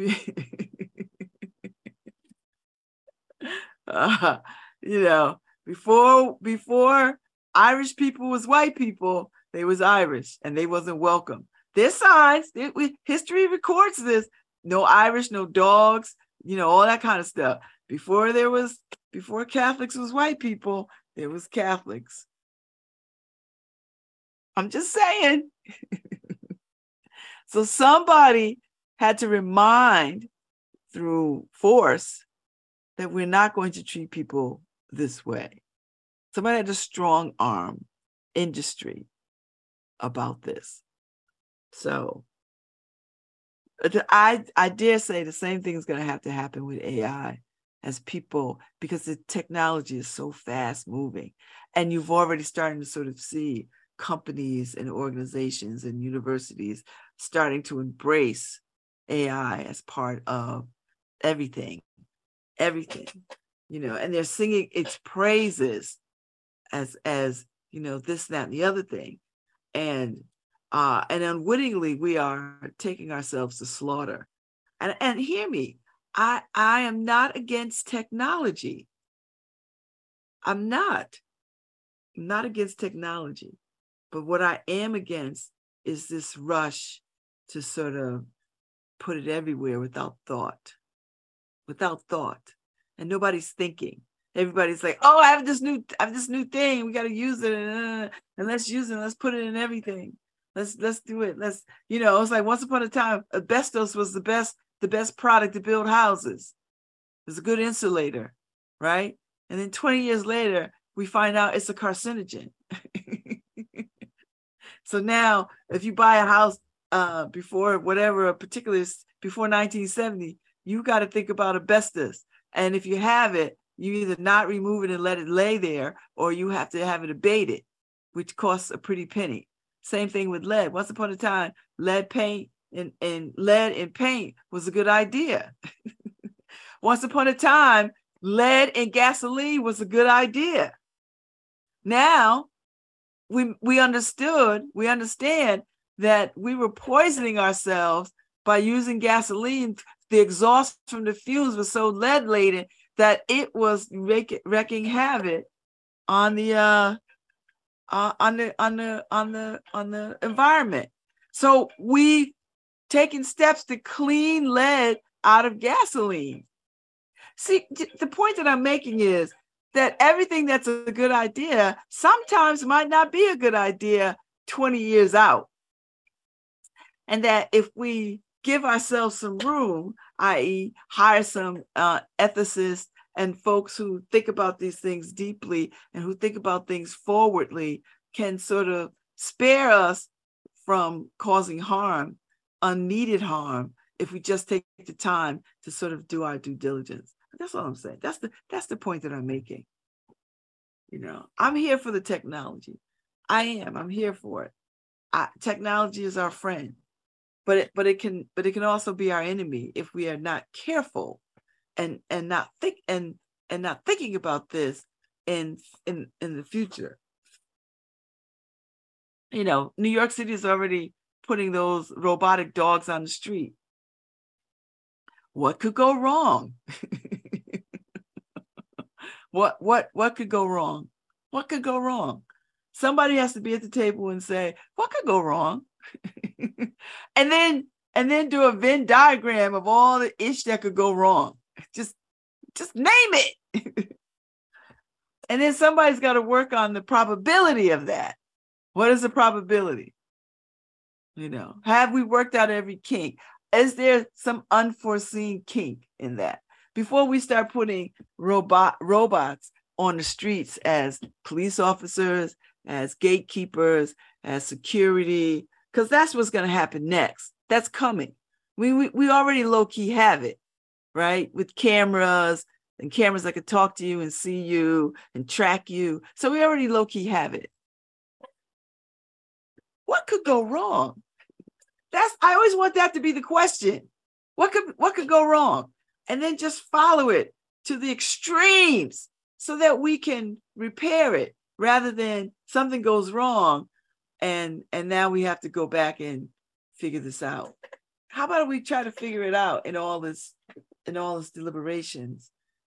uh, you know, before before Irish people was white people, they was Irish and they wasn't welcome. There's signs. It, we, history records this. No Irish, no dogs. You know all that kind of stuff. Before there was before Catholics was white people, there was Catholics. I'm just saying. so somebody had to remind through force that we're not going to treat people this way. Somebody had a strong arm industry about this. So I I dare say the same thing is going to have to happen with AI as people because the technology is so fast moving and you've already starting to sort of see companies and organizations and universities starting to embrace AI as part of everything, everything, you know, and they're singing its praises as as you know this, that, and the other thing, and uh, and unwittingly we are taking ourselves to slaughter. And and hear me, I I am not against technology. I'm not. I'm not against technology. But what I am against is this rush to sort of put it everywhere without thought, without thought. And nobody's thinking. Everybody's like, oh, I have this new, I have this new thing. We got to use it. And, uh, and let's use it. Let's put it in everything. Let's let's do it. Let's, you know, it's like once upon a time, asbestos was the best, the best product to build houses. It's a good insulator, right? And then 20 years later, we find out it's a carcinogen. <laughs> So now, if you buy a house uh, before whatever, a particular before 1970, you got to think about asbestos And if you have it, you either not remove it and let it lay there, or you have to have it abated, which costs a pretty penny. Same thing with lead. Once upon a time, lead paint and, and lead in paint was a good idea. <laughs> Once upon a time, lead in gasoline was a good idea. Now we we understood, we understand that we were poisoning ourselves by using gasoline. The exhaust from the fumes was so lead laden that it was wrecking havoc on the uh, uh, on the on the on the on the environment. So we taking steps to clean lead out of gasoline. See, the point that I'm making is that everything that's a good idea sometimes might not be a good idea 20 years out. And that if we give ourselves some room, i.e., hire some uh, ethicists and folks who think about these things deeply and who think about things forwardly, can sort of spare us from causing harm, unneeded harm, if we just take the time to sort of do our due diligence. That's all I'm saying. That's the that's the point that I'm making. You know, I'm here for the technology. I am. I'm here for it. I, technology is our friend, but it but it can but it can also be our enemy if we are not careful, and and not think and and not thinking about this in in in the future. You know, New York City is already putting those robotic dogs on the street. What could go wrong? <laughs> what what what could go wrong? What could go wrong? Somebody has to be at the table and say, what could go wrong? <laughs> and then and then do a Venn diagram of all the ish that could go wrong. Just just name it. <laughs> and then somebody's got to work on the probability of that. What is the probability? You know, have we worked out every kink? Is there some unforeseen kink in that? Before we start putting robot robots on the streets as police officers, as gatekeepers, as security, because that's what's going to happen next. That's coming. We, we we already low key have it, right? With cameras and cameras that could talk to you and see you and track you. So we already low key have it. What could go wrong? That's I always want that to be the question. What could what could go wrong? And then just follow it to the extremes so that we can repair it rather than something goes wrong and and now we have to go back and figure this out. How about we try to figure it out in all this in all this deliberations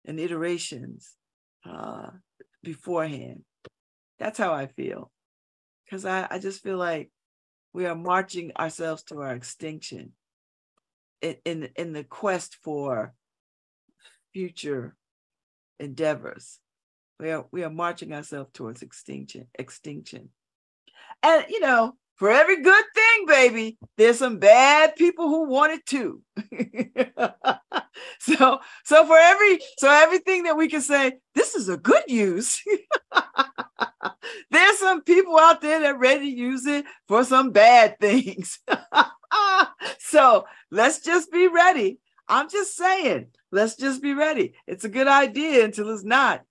and iterations uh beforehand? That's how i feel. Because I, I just feel like we are marching ourselves to our extinction in, in in the quest for future endeavors. We are we are marching ourselves towards extinction, extinction. And you know, for every good thing, baby, there's some bad people who want it too. <laughs> so so for every so everything that we can say, this is a good use. <laughs> there's some people out there that ready to use it for some bad things. <laughs> so let's just be ready. I'm just saying, let's just be ready. It's a good idea until it's not.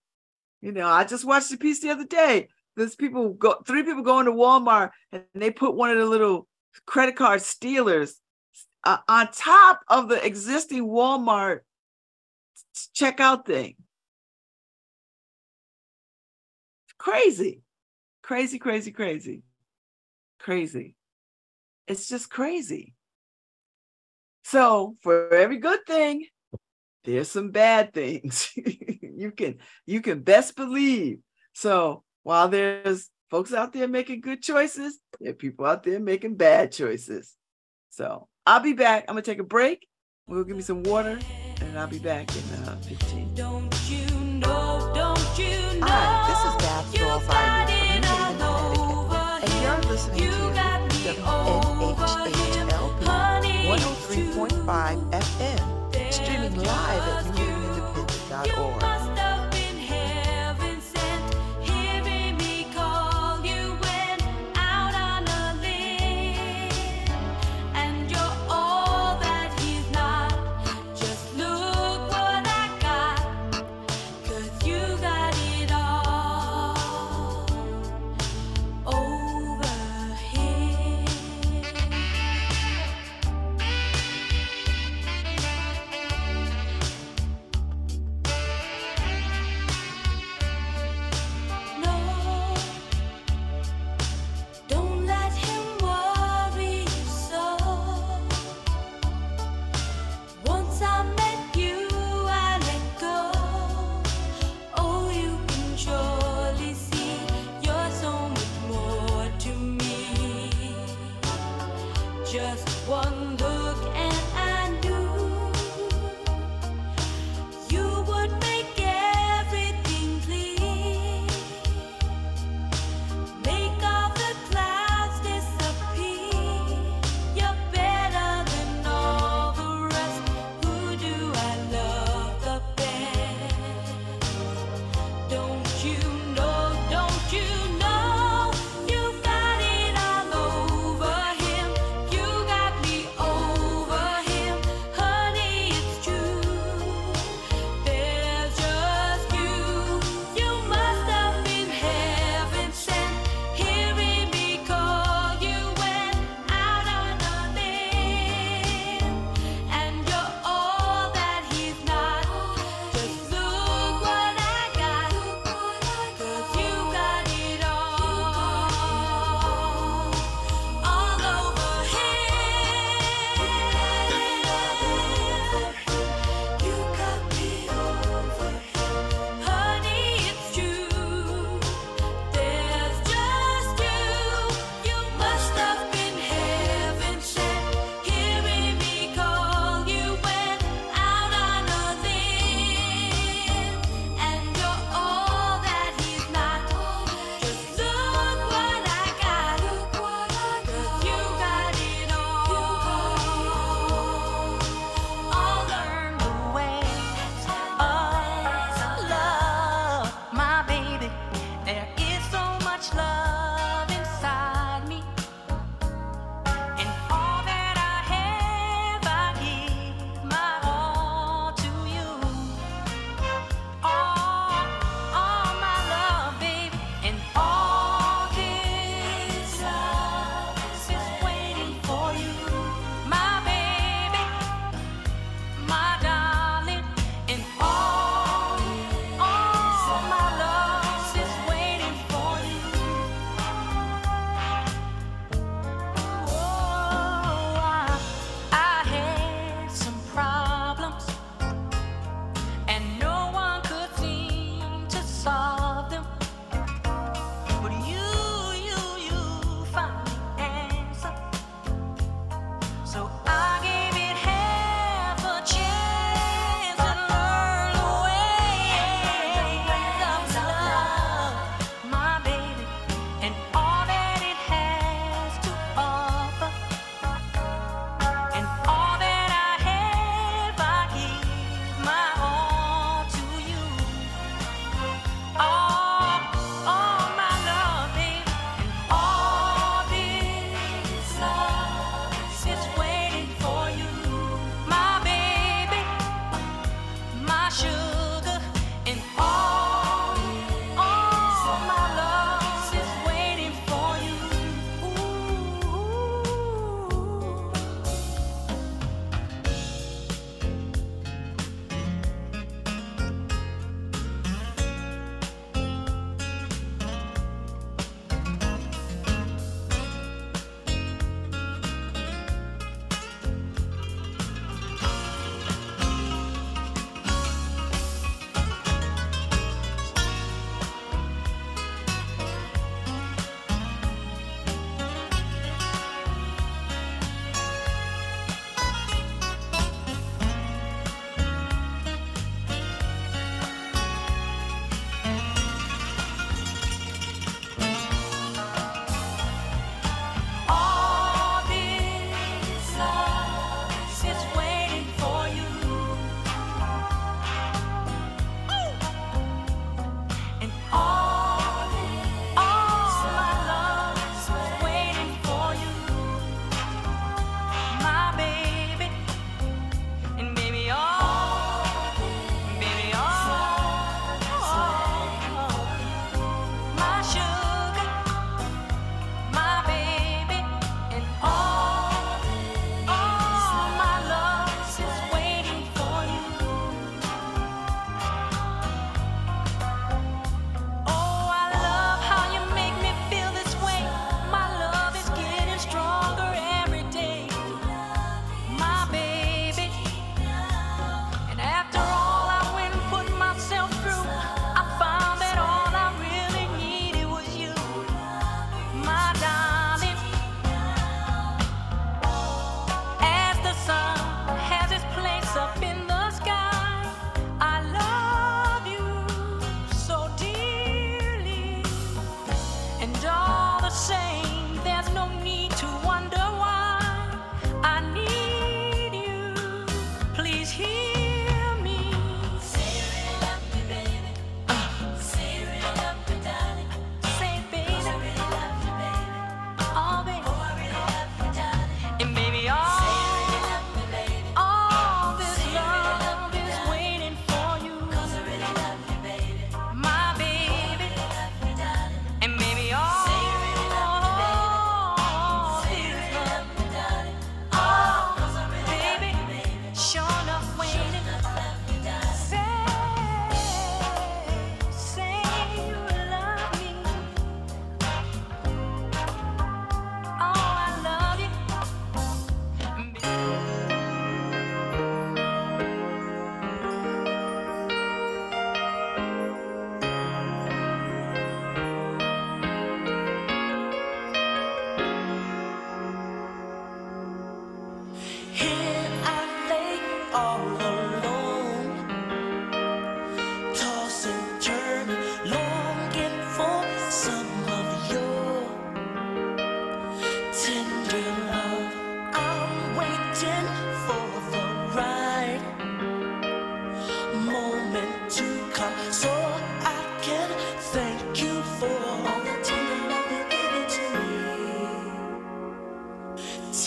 You know, I just watched a piece the other day. There's people go three people go into Walmart and they put one of the little credit card stealers uh, on top of the existing Walmart checkout thing. Crazy, crazy, crazy, crazy, crazy. It's just crazy. So for every good thing, there's some bad things. <laughs> you can you can best believe. So while there's folks out there making good choices, there are people out there making bad choices. So I'll be back. I'm gonna take a break. We'll give me some water, and I'll be back in uh, 15. Don't you know? Don't you know? Hi, this is Bath Girl Fire, and you're listening you to WNHHLP 103.5 FM, live at newhavenindependent.org.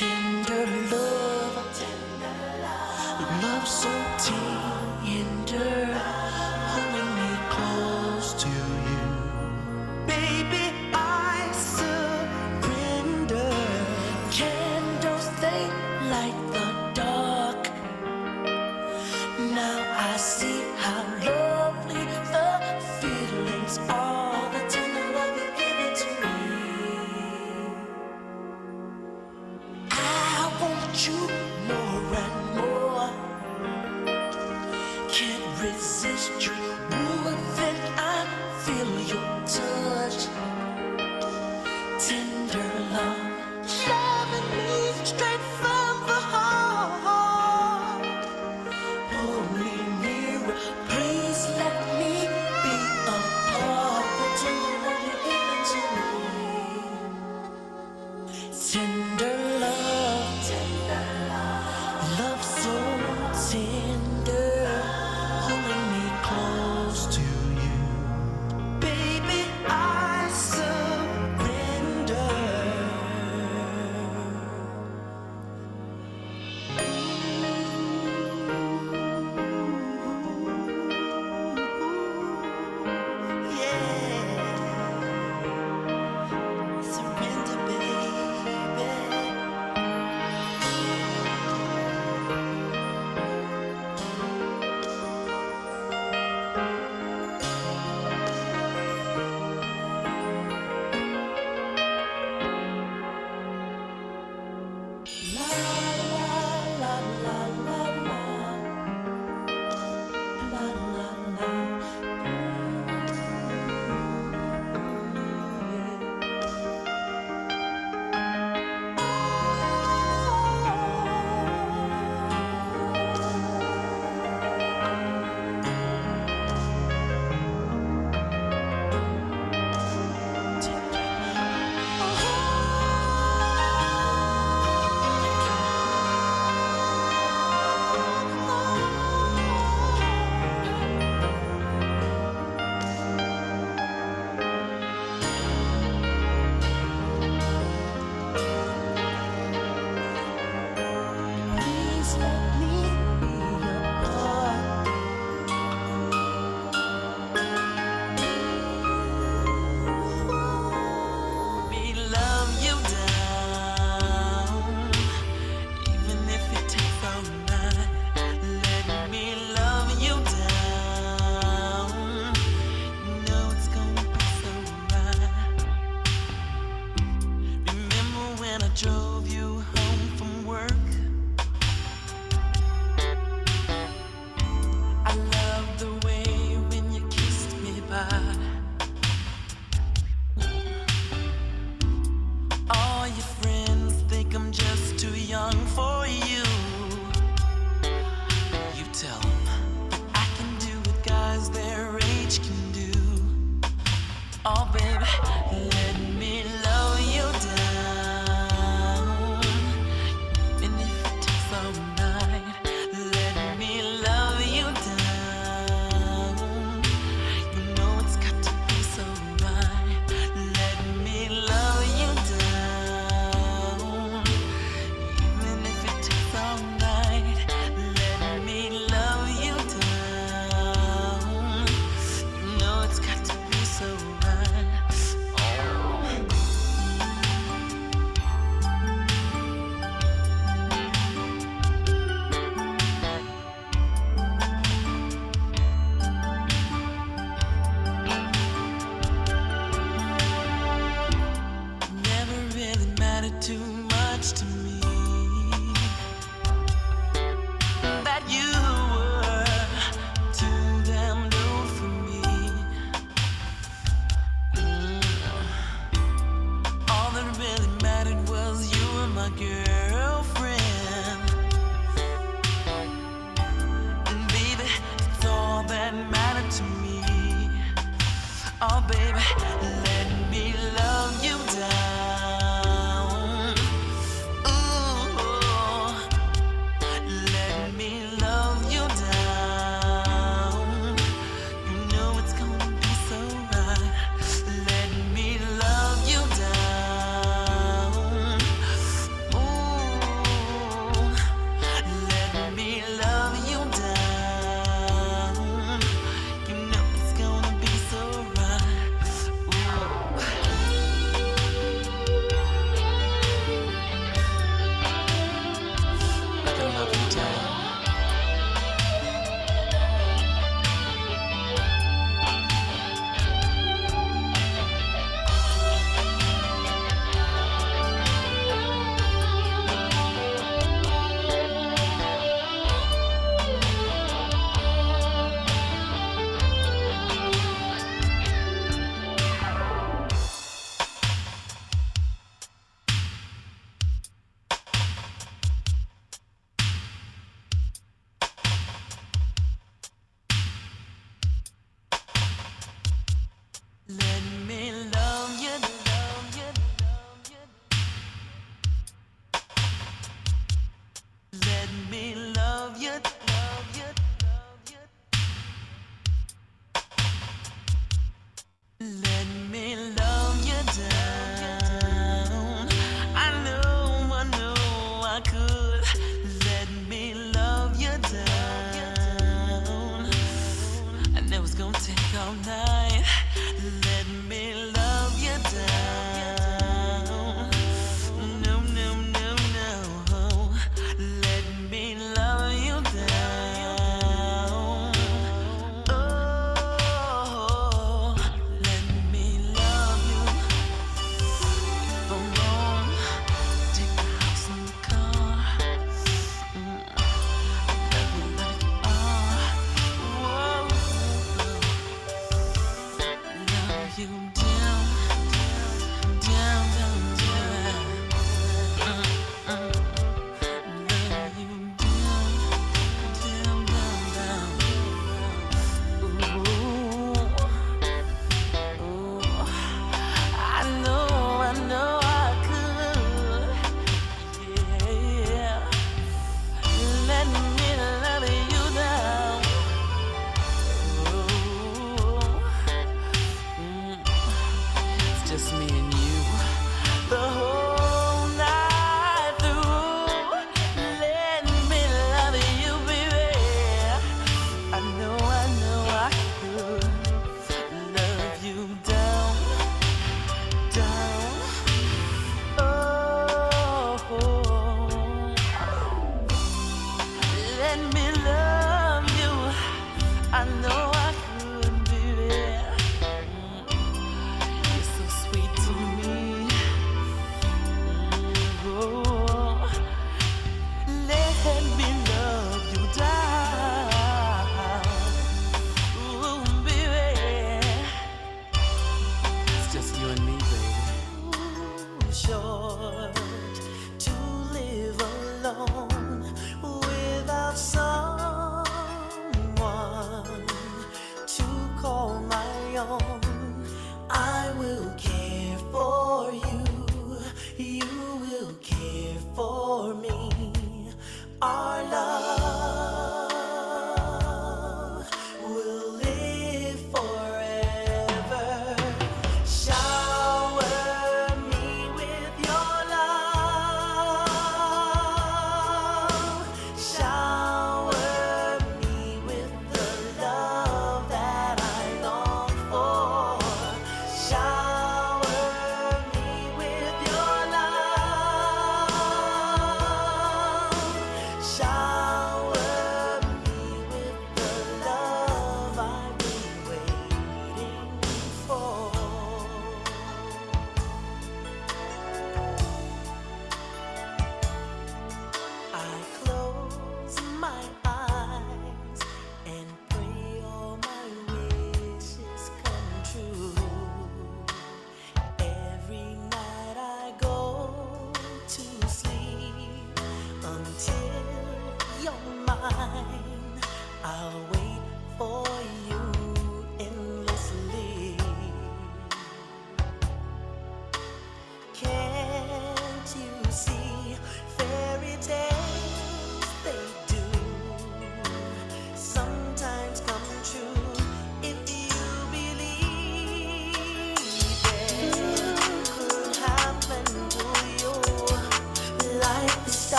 tender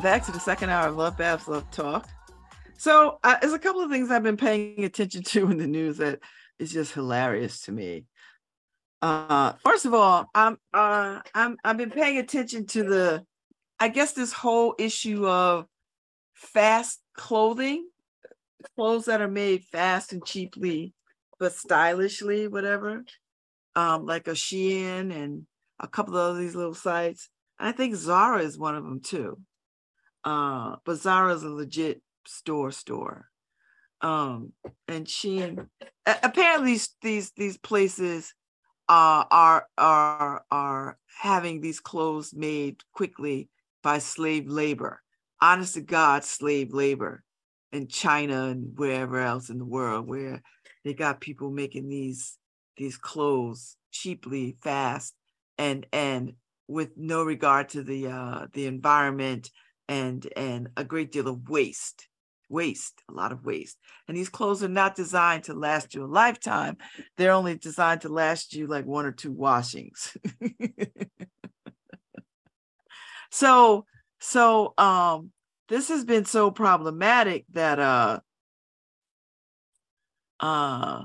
Welcome back to the second hour of LoveBabz LoveTalk. So, uh, there's a couple of things I've been paying <laughs> attention to in the news that is just hilarious to me. Uh, first of all, I'm uh, I'm I've been paying attention to the, I guess this whole issue of fast clothing, clothes that are made fast and cheaply, but stylishly, whatever. Um, like a Shein and a couple of these little sites. I think Zara is one of them too. Uh, is a legit store store. Um, and Shein, a- apparently these these places uh, are are are having these clothes made quickly by slave labor, honest to God, slave labor in China and wherever else in the world where they got people making these these clothes cheaply, fast, and and with no regard to the uh, the environment and and a great deal of waste waste a lot of waste. And these clothes are not designed to last you a lifetime. They're only designed to last you like one or two washings. <laughs> So so um this has been so problematic that uh uh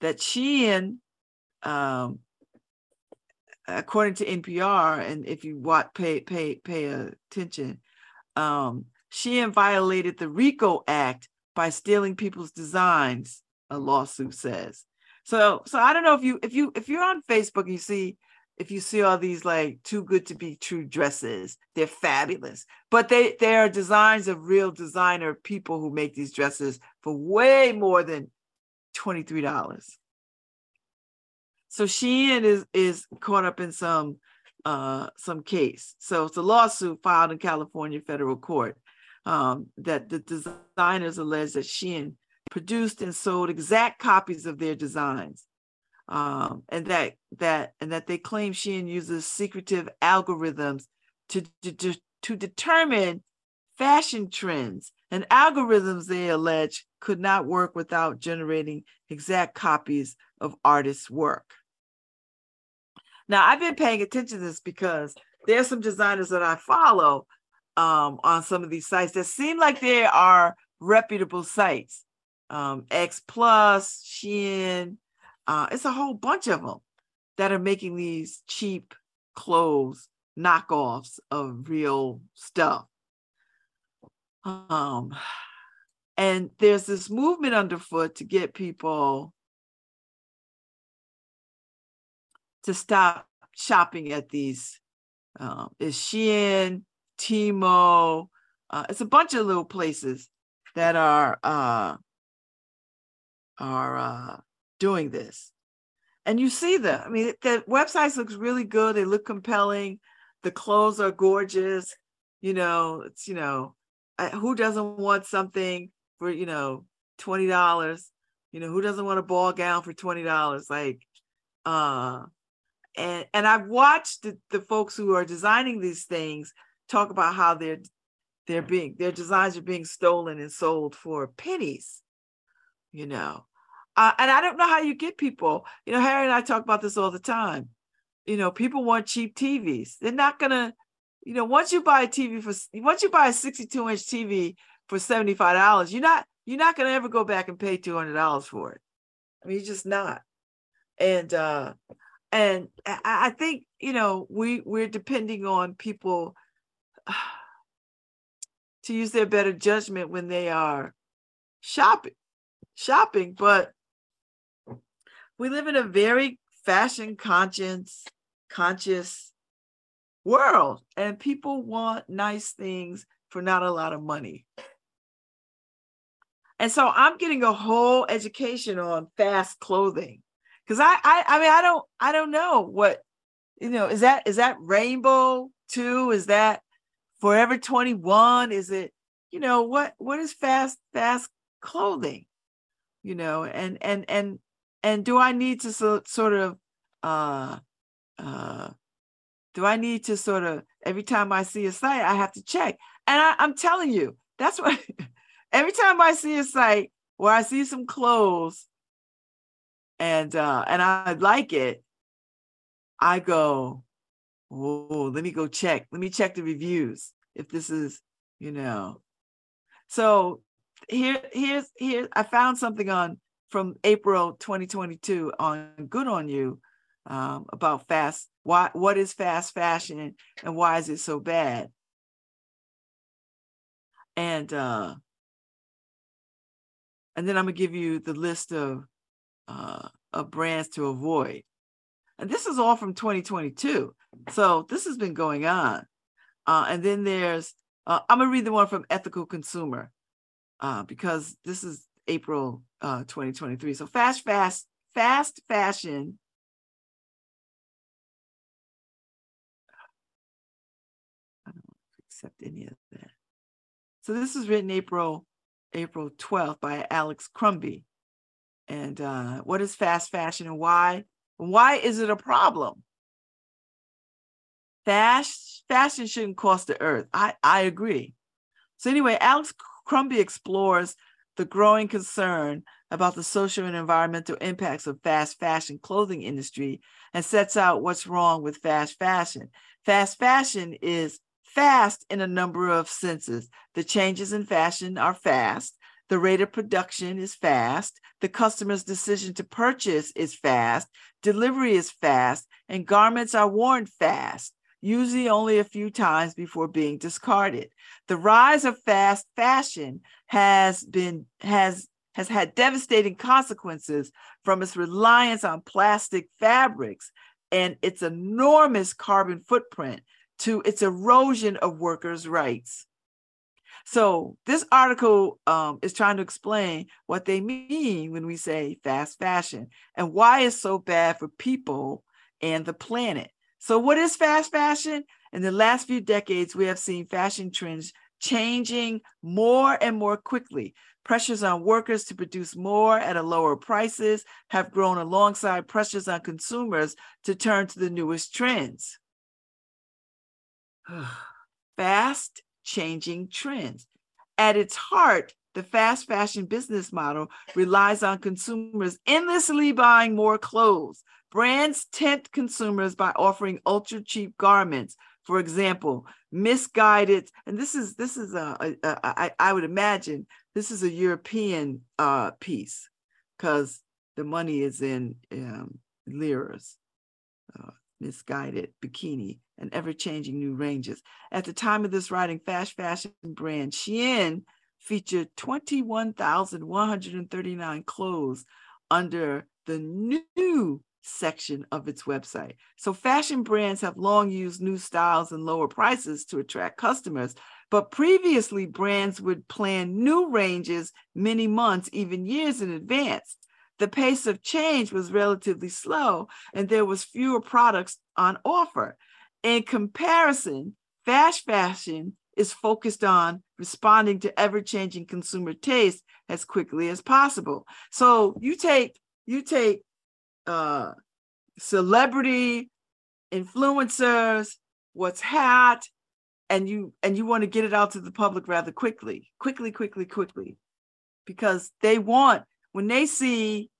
that Shein um according to NPR and if you want, pay pay pay attention um Shein violated the RICO Act by stealing people's designs, a lawsuit says. So so I don't know if you if you if you're on Facebook and you see if you see all these like too good to be true dresses, they're fabulous. But they they are designs of real designer people who make these dresses for way more than $23. So Shein is is caught up in some uh some case. So it's a lawsuit filed in California federal court um, that the designers allege that Shein produced and sold exact copies of their designs. Um, and that that and that they claim Shein uses secretive algorithms to, to, to determine fashion trends and algorithms they allege could not work without generating exact copies of artists' work. Now, I've been paying attention to this because there's some designers that I follow um, on some of these sites that seem like they are reputable sites. Um, X Plus, Shein, uh, it's a whole bunch of them that are making these cheap clothes knockoffs of real stuff. Um, and there's this movement underfoot to get people to stop shopping at these. Um, is Shein, Temu. Uh, it's a bunch of little places that are uh, are uh, doing this, and you see them. I mean, the websites looks really good. They look compelling. The clothes are gorgeous. You know, it's you know, who doesn't want something for you know twenty dollars? You know, who doesn't want a ball gown for twenty dollars? Like, uh, and and I've watched the, the folks who are designing these things talk about how they're they're being their designs are being stolen and sold for pennies you know? Uh, and i don't know how you get people you know harry and i talk about this all the time. You know people want cheap tvs they're not gonna you know once you buy a tv for once you buy a 62 inch tv for $75 you're not you're not gonna ever go back and pay $200 for it. I mean you're just not. And uh and I, think you know we we're depending on people <sighs> to use their better judgment when they are shopping shopping but we live in a very fashion conscious conscious world and people want nice things for not a lot of money. And so i'm getting a whole education on fast clothing because I, I i mean i don't i don't know what you know is that is that rainbow too? Is that forever 21 is it you know what what is fast fast clothing? You know and and and and do i need to so, sort of uh uh do i need to sort of every time i see a site i have to check. And I, i'm telling you that's what <laughs> every time i see a site where i see some clothes and uh and i like it i go Oh, let me go check. Let me check the reviews if this is, you know. So here, here's here. I found something on from April 2022 on Good on You um, about fast. Why? What is fast fashion and why is it so bad? And uh, and then I'm gonna give you the list of uh, of brands to avoid. And this is all from 2022. So this has been going on. Uh, and then there's, uh, I'm going to read the one from Ethical Consumer uh, because this is April uh, 2023. So fast, fast, fast fashion. I don't accept any of that. So this is written April, April 12th by Alex Crumbie. And uh, what is fast fashion and why? Why is it a problem? Fast fashion shouldn't cost the earth. I, I agree. So anyway, Alex Crumbie explores the growing concern about the social and environmental impacts of fast fashion clothing industry and sets out what's wrong with fast fashion. Fast fashion is fast in a number of senses. The changes in fashion are fast. The rate of production is fast. The customer's decision to purchase is fast. Delivery is fast. And garments are worn fast, usually only a few times before being discarded. The rise of fast fashion has been, has, has had devastating consequences from its reliance on plastic fabrics and its enormous carbon footprint to its erosion of workers' rights. So this article um, is trying to explain what they mean when we say fast fashion and why it's so bad for people and the planet. So what is fast fashion? In the last few decades, we have seen fashion trends changing more and more quickly. Pressures on workers to produce more at a lower prices have grown alongside pressures on consumers to turn to the newest trends. <sighs> Fast changing trends. At its heart, the fast fashion business model relies on consumers endlessly buying more clothes. Brands tempt consumers by offering ultra cheap garments. For example, Missguided, and this is this is a, a, a I, I would imagine this is a European uh, piece because the money is in um, liras. Uh, Missguided bikini and ever-changing new ranges. At the time of this writing, fast fashion brand Shein featured 21,139 clothes under the new section of its website. So fashion brands have long used new styles and lower prices to attract customers, but previously brands would plan new ranges many months, even years in advance the pace of change was relatively slow and there was fewer products on offer. In comparison, fast fashion is focused on responding to ever-changing consumer taste as quickly as possible. So you take you take uh, celebrity influencers, what's hot, and you and you want to get it out to the public rather quickly, quickly, quickly, quickly, because they want when they see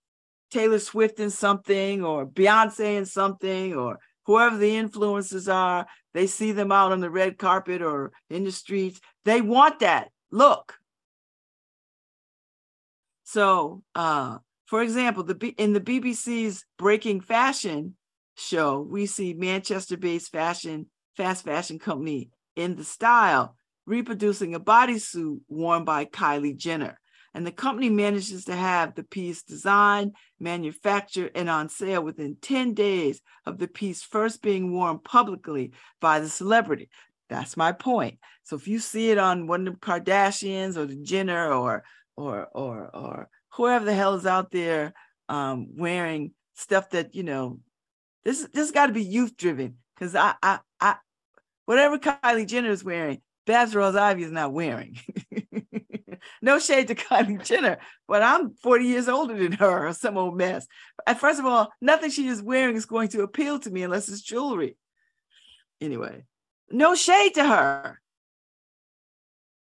Taylor Swift in something or Beyonce in something or whoever the influencers are, they see them out on the red carpet or in the streets. They want that look. So, uh, for example, the B- in the BBC's Breaking Fashion show, we see Manchester-based fashion fast fashion company In The Style reproducing a bodysuit worn by Kylie Jenner and the company manages to have the piece designed, manufactured, and on sale within 10 days of the piece first being worn publicly by the celebrity. That's my point. So if you see it on one of the Kardashians or the Jenner or or or or whoever the hell is out there um, wearing stuff that you know, this this got to be youth driven because I I I whatever Kylie Jenner is wearing, Babz Rawls-Ivy is not wearing. <laughs> no shade to <laughs> Kylie Jenner, but I'm 40 years older than her or some old mess. First of all, nothing she is wearing is going to appeal to me unless it's jewelry. Anyway, no shade to her.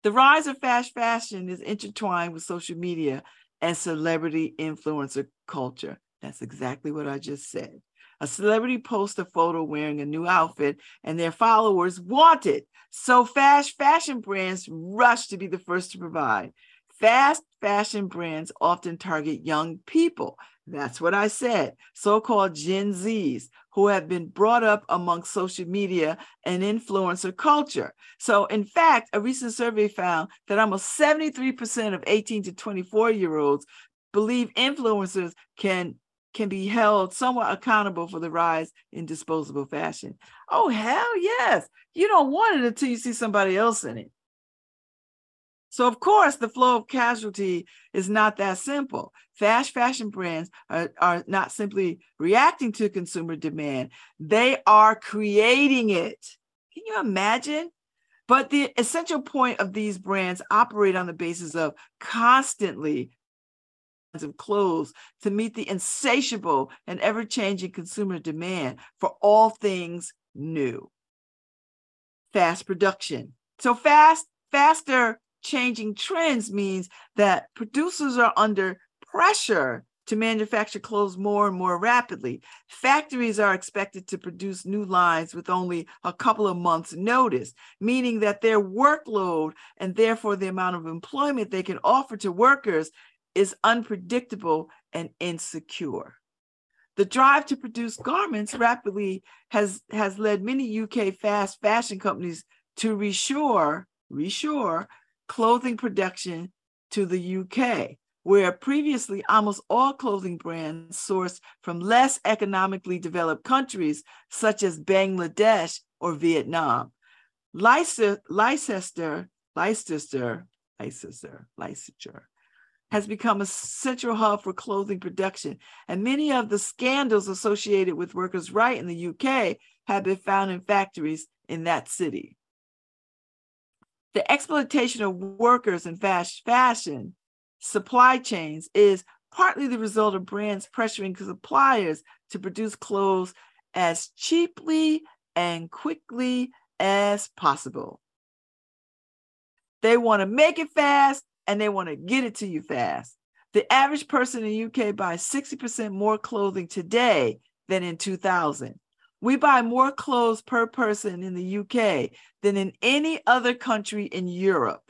The rise of fast fashion is intertwined with social media and celebrity influencer culture. That's exactly what I just said. A celebrity posts a photo wearing a new outfit and their followers want it. So fast fashion brands rush to be the first to provide. Fast fashion brands often target young people. That's what I said. So called Gen Zs who have been brought up among social media and influencer culture. So, in fact, a recent survey found that almost 73% of 18 to 24 year olds believe influencers can can be held somewhat accountable for the rise in disposable fashion. Oh, hell yes. You don't want it until you see somebody else in it. So, of course, the flow of casualty is not that simple. Fast fashion brands are, are not simply reacting to consumer demand, they are creating it. Can you imagine? But the essential point of these brands operate on the basis of constantly of clothes to meet the insatiable and ever-changing consumer demand for all things new. Fast production. So fast, faster changing trends means that producers are under pressure to manufacture clothes more and more rapidly. Factories are expected to produce new lines with only a couple of months' notice, meaning that their workload and therefore the amount of employment they can offer to workers is unpredictable and insecure. The drive to produce garments rapidly has, has led many UK fast fashion companies to reshore, reshore clothing production to the UK, where previously almost all clothing brands sourced from less economically developed countries such as Bangladesh or Vietnam. Leicester, Leicester, Leicester, Leicester, Leicester has become a central hub for clothing production, and many of the scandals associated with workers' right in the UK have been found in factories in that city. The exploitation of workers in fast fashion supply chains is partly the result of brands pressuring suppliers to produce clothes as cheaply and quickly as possible. They want to make it fast and they want to get it to you fast. The average person in the UK buys 60% more clothing today than in 2000. We buy more clothes per person in the UK than in any other country in Europe.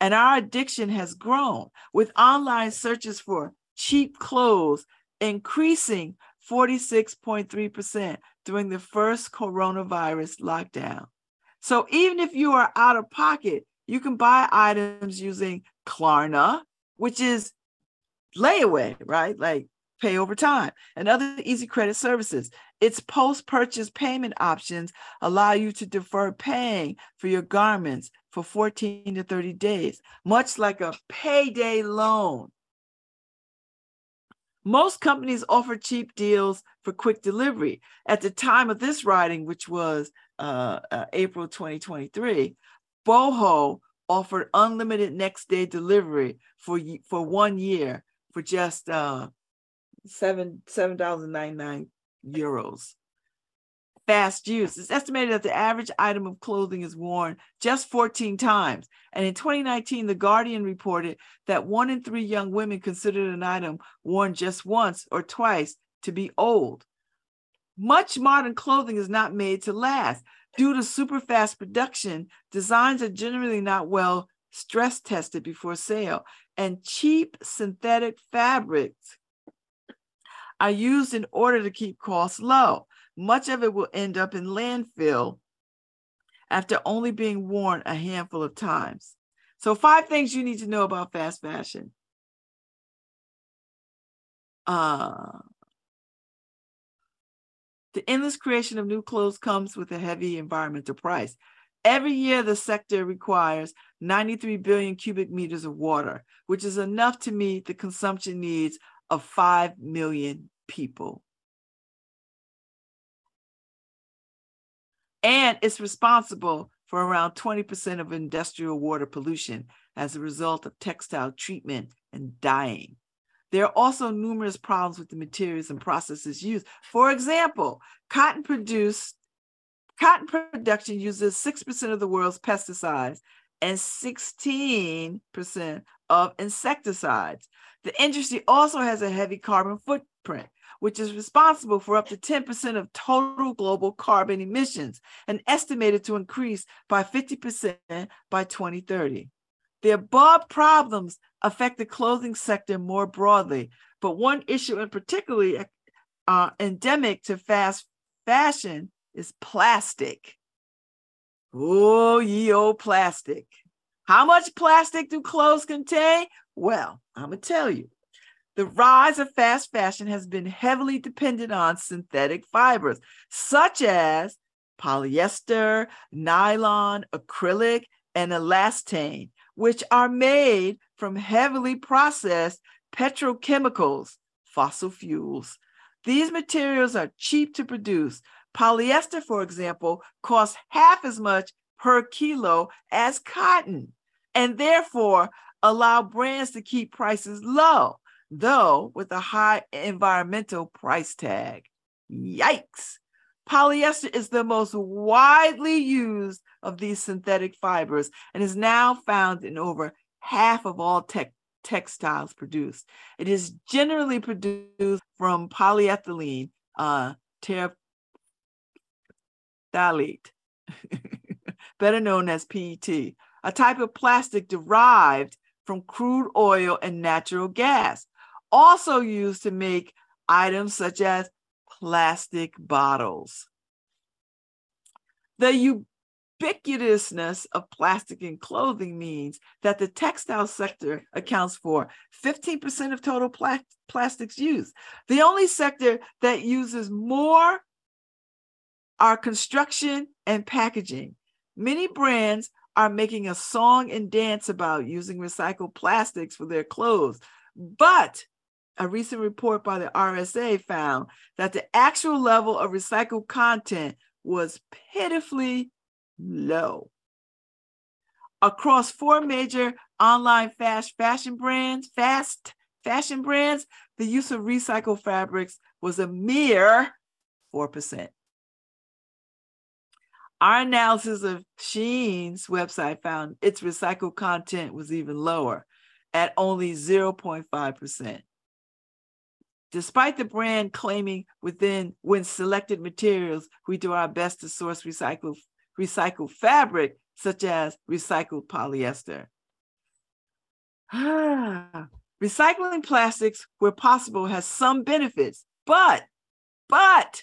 And our addiction has grown with online searches for cheap clothes increasing 46.3% during the first coronavirus lockdown. So even if you are out of pocket, you can buy items using Klarna, which is layaway, right? Like pay over time, and other easy credit services. Its post purchase payment options allow you to defer paying for your garments for 14 to 30 days, much like a payday loan. Most companies offer cheap deals for quick delivery. At the time of this writing, which was uh, uh, April 2023, Boohoo offered unlimited next day delivery for for one year for just uh, seven seven dollars ninety nine euros. Fast use. It's estimated that the average item of clothing is worn just 14 times. And in 2019, The Guardian reported that one in three young women considered an item worn just once or twice to be old. Much modern clothing is not made to last. Due to super fast production, designs are generally not well stress tested before sale, and cheap synthetic fabrics are used in order to keep costs low. Much of it will end up in landfill after only being worn a handful of times. So, five things you need to know about fast fashion. Uh, the endless creation of new clothes comes with a heavy environmental price. Every year, the sector requires 93 billion cubic meters of water, which is enough to meet the consumption needs of 5 million people. And it's responsible for around 20% of industrial water pollution as a result of textile treatment and dyeing. There are also numerous problems with the materials and processes used. For example, cotton produced cotton production uses 6% of the world's pesticides and 16% of insecticides. The industry also has a heavy carbon footprint, which is responsible for up to 10% of total global carbon emissions and estimated to increase by 50% by 2030. The above problems affect the clothing sector more broadly, but one issue in particularly uh, endemic to fast fashion is plastic. Oh, ye old plastic. How much plastic do clothes contain? Well, I'm going to tell you. The rise of fast fashion has been heavily dependent on synthetic fibers, such as polyester, nylon, acrylic, and elastane, which are made from heavily processed petrochemicals, fossil fuels. These materials are cheap to produce. Polyester, for example, costs half as much per kilo as cotton, and therefore allow brands to keep prices low though with a high environmental price tag. Yikes! Polyester is the most widely used of these synthetic fibers and is now found in over half of all textiles produced. It is generally produced from polyethylene uh, terephthalate, <laughs> better known as PET, a type of plastic derived from crude oil and natural gas also used to make items such as plastic bottles. The ubiquitousness of plastic in clothing means that the textile sector accounts for 15% of total pla- plastics used. The only sector that uses more are construction and packaging. Many brands are making a song and dance about using recycled plastics for their clothes, but a recent report by the RSA found that the actual level of recycled content was pitifully low. Across four major online fast fashion brands, fast fashion brands, the use of recycled fabrics was a mere 4%. Our analysis of Shein's website found its recycled content was even lower at only 0.5%. Despite the brand claiming within when selected materials, we do our best to source recycled, recycled fabric, such as recycled polyester. <sighs> Recycling plastics where possible has some benefits, but, but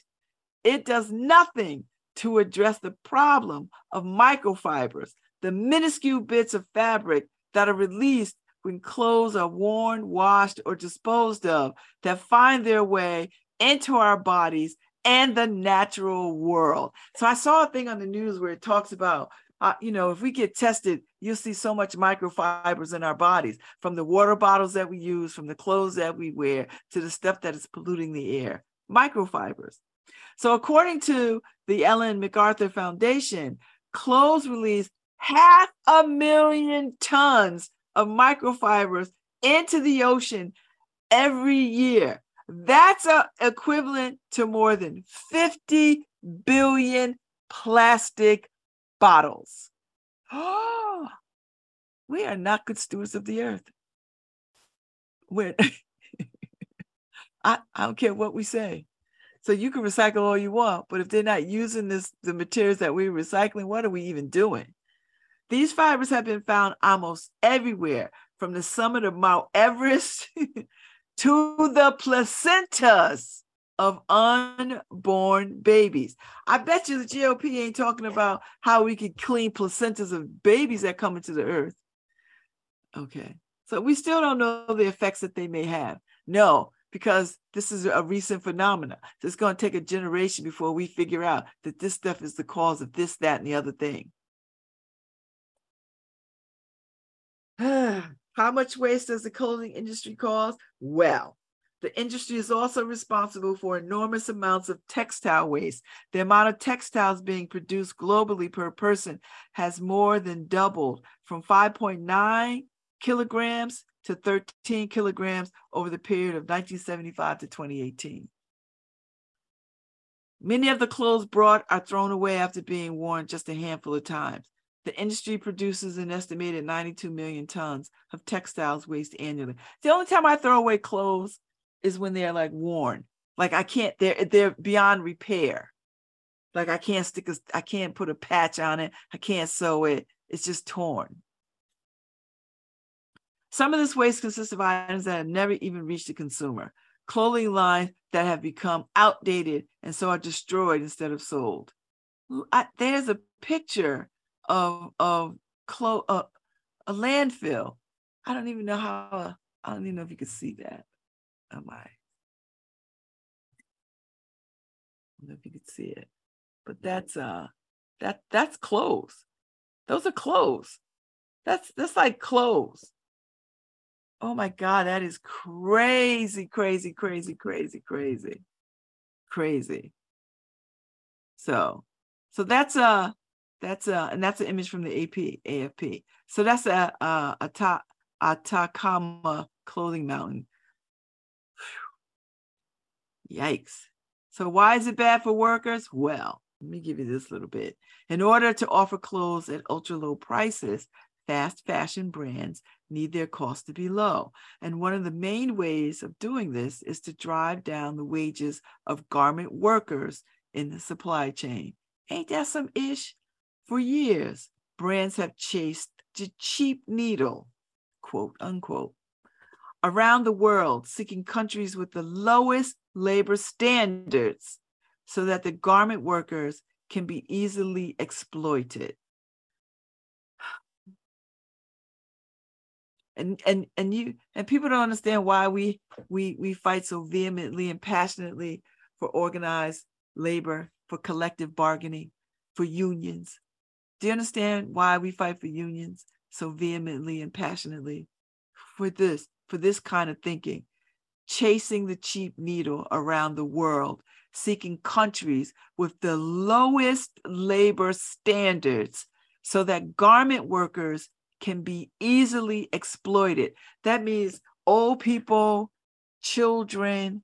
it does nothing to address the problem of microfibers, the minuscule bits of fabric that are released when clothes are worn, washed, or disposed of that find their way into our bodies and the natural world. So I saw a thing on the news where it talks about, uh, you know, if we get tested, you'll see so much microfibers in our bodies from the water bottles that we use, from the clothes that we wear, to the stuff that is polluting the air. Microfibers. So, according to the Ellen MacArthur Foundation, clothes release half a million tons of microfibers into the ocean every year. That's a, equivalent to more than 50 billion plastic bottles. Oh, <gasps> <gasps> we are not good stewards of the earth. We're, <laughs> I, I don't care what we say. So you can recycle all you want, but if they're not using this, the materials that we're recycling, what are we even doing? These fibers have been found almost everywhere, from the summit of Mount Everest <laughs> to the placentas of unborn babies. I bet you the GOP ain't talking about how we could clean placentas of babies that come into the earth. Okay. So we still don't know the effects that they may have. No, because this is a recent phenomenon. So it's going to take a generation before we figure out that this stuff is the cause of this, that, and the other thing. <sighs> <sighs> How much waste does the clothing industry cause? Well, the industry is also responsible for enormous amounts of textile waste. The amount of textiles being produced globally per person has more than doubled from 5.9 kilograms to 13 kilograms over the period of 1975 to 2018. Many of the clothes brought are thrown away after being worn just a handful of times. The industry produces an estimated 92 million tons of textiles waste annually. The only time I throw away clothes is when they're like worn. Like I can't, they're they're beyond repair. Like I can't stick a, I can't put a patch on it. I can't sew it. It's just torn. Some of this waste consists of items that have never even reached the consumer. Clothing lines that have become outdated and so are destroyed instead of sold. I- there's a picture of of clo- uh, a landfill. I don't even know how. I don't even know if you can see that. Am I? I don't know if you could see it, but that's uh, that that's clothes. Those are clothes. That's that's like clothes. Oh my God, that is crazy, crazy, crazy, crazy, crazy, crazy. So, so that's a that's a and that's an image from the AP AFP. So that's a a Ata- Atacama clothing mountain. Phew. Yikes. So why is it bad for workers? Well, let me give you this little bit. In order to offer clothes at ultra low prices, fast fashion brands need their cost to be low. And one of the main ways of doing this is to drive down the wages of garment workers in the supply chain. Ain't that some ish? For years, brands have chased the cheap needle, quote unquote, around the world, seeking countries with the lowest labor standards so that the garment workers can be easily exploited. <sighs> and and and you and people don't understand why we we we fight so vehemently and passionately for organized labor for collective bargaining for unions do you understand why we fight for unions so vehemently and passionately for this for this kind of thinking chasing the cheap needle around the world seeking countries with the lowest labor standards so that garment workers can be easily exploited. That means old people, children,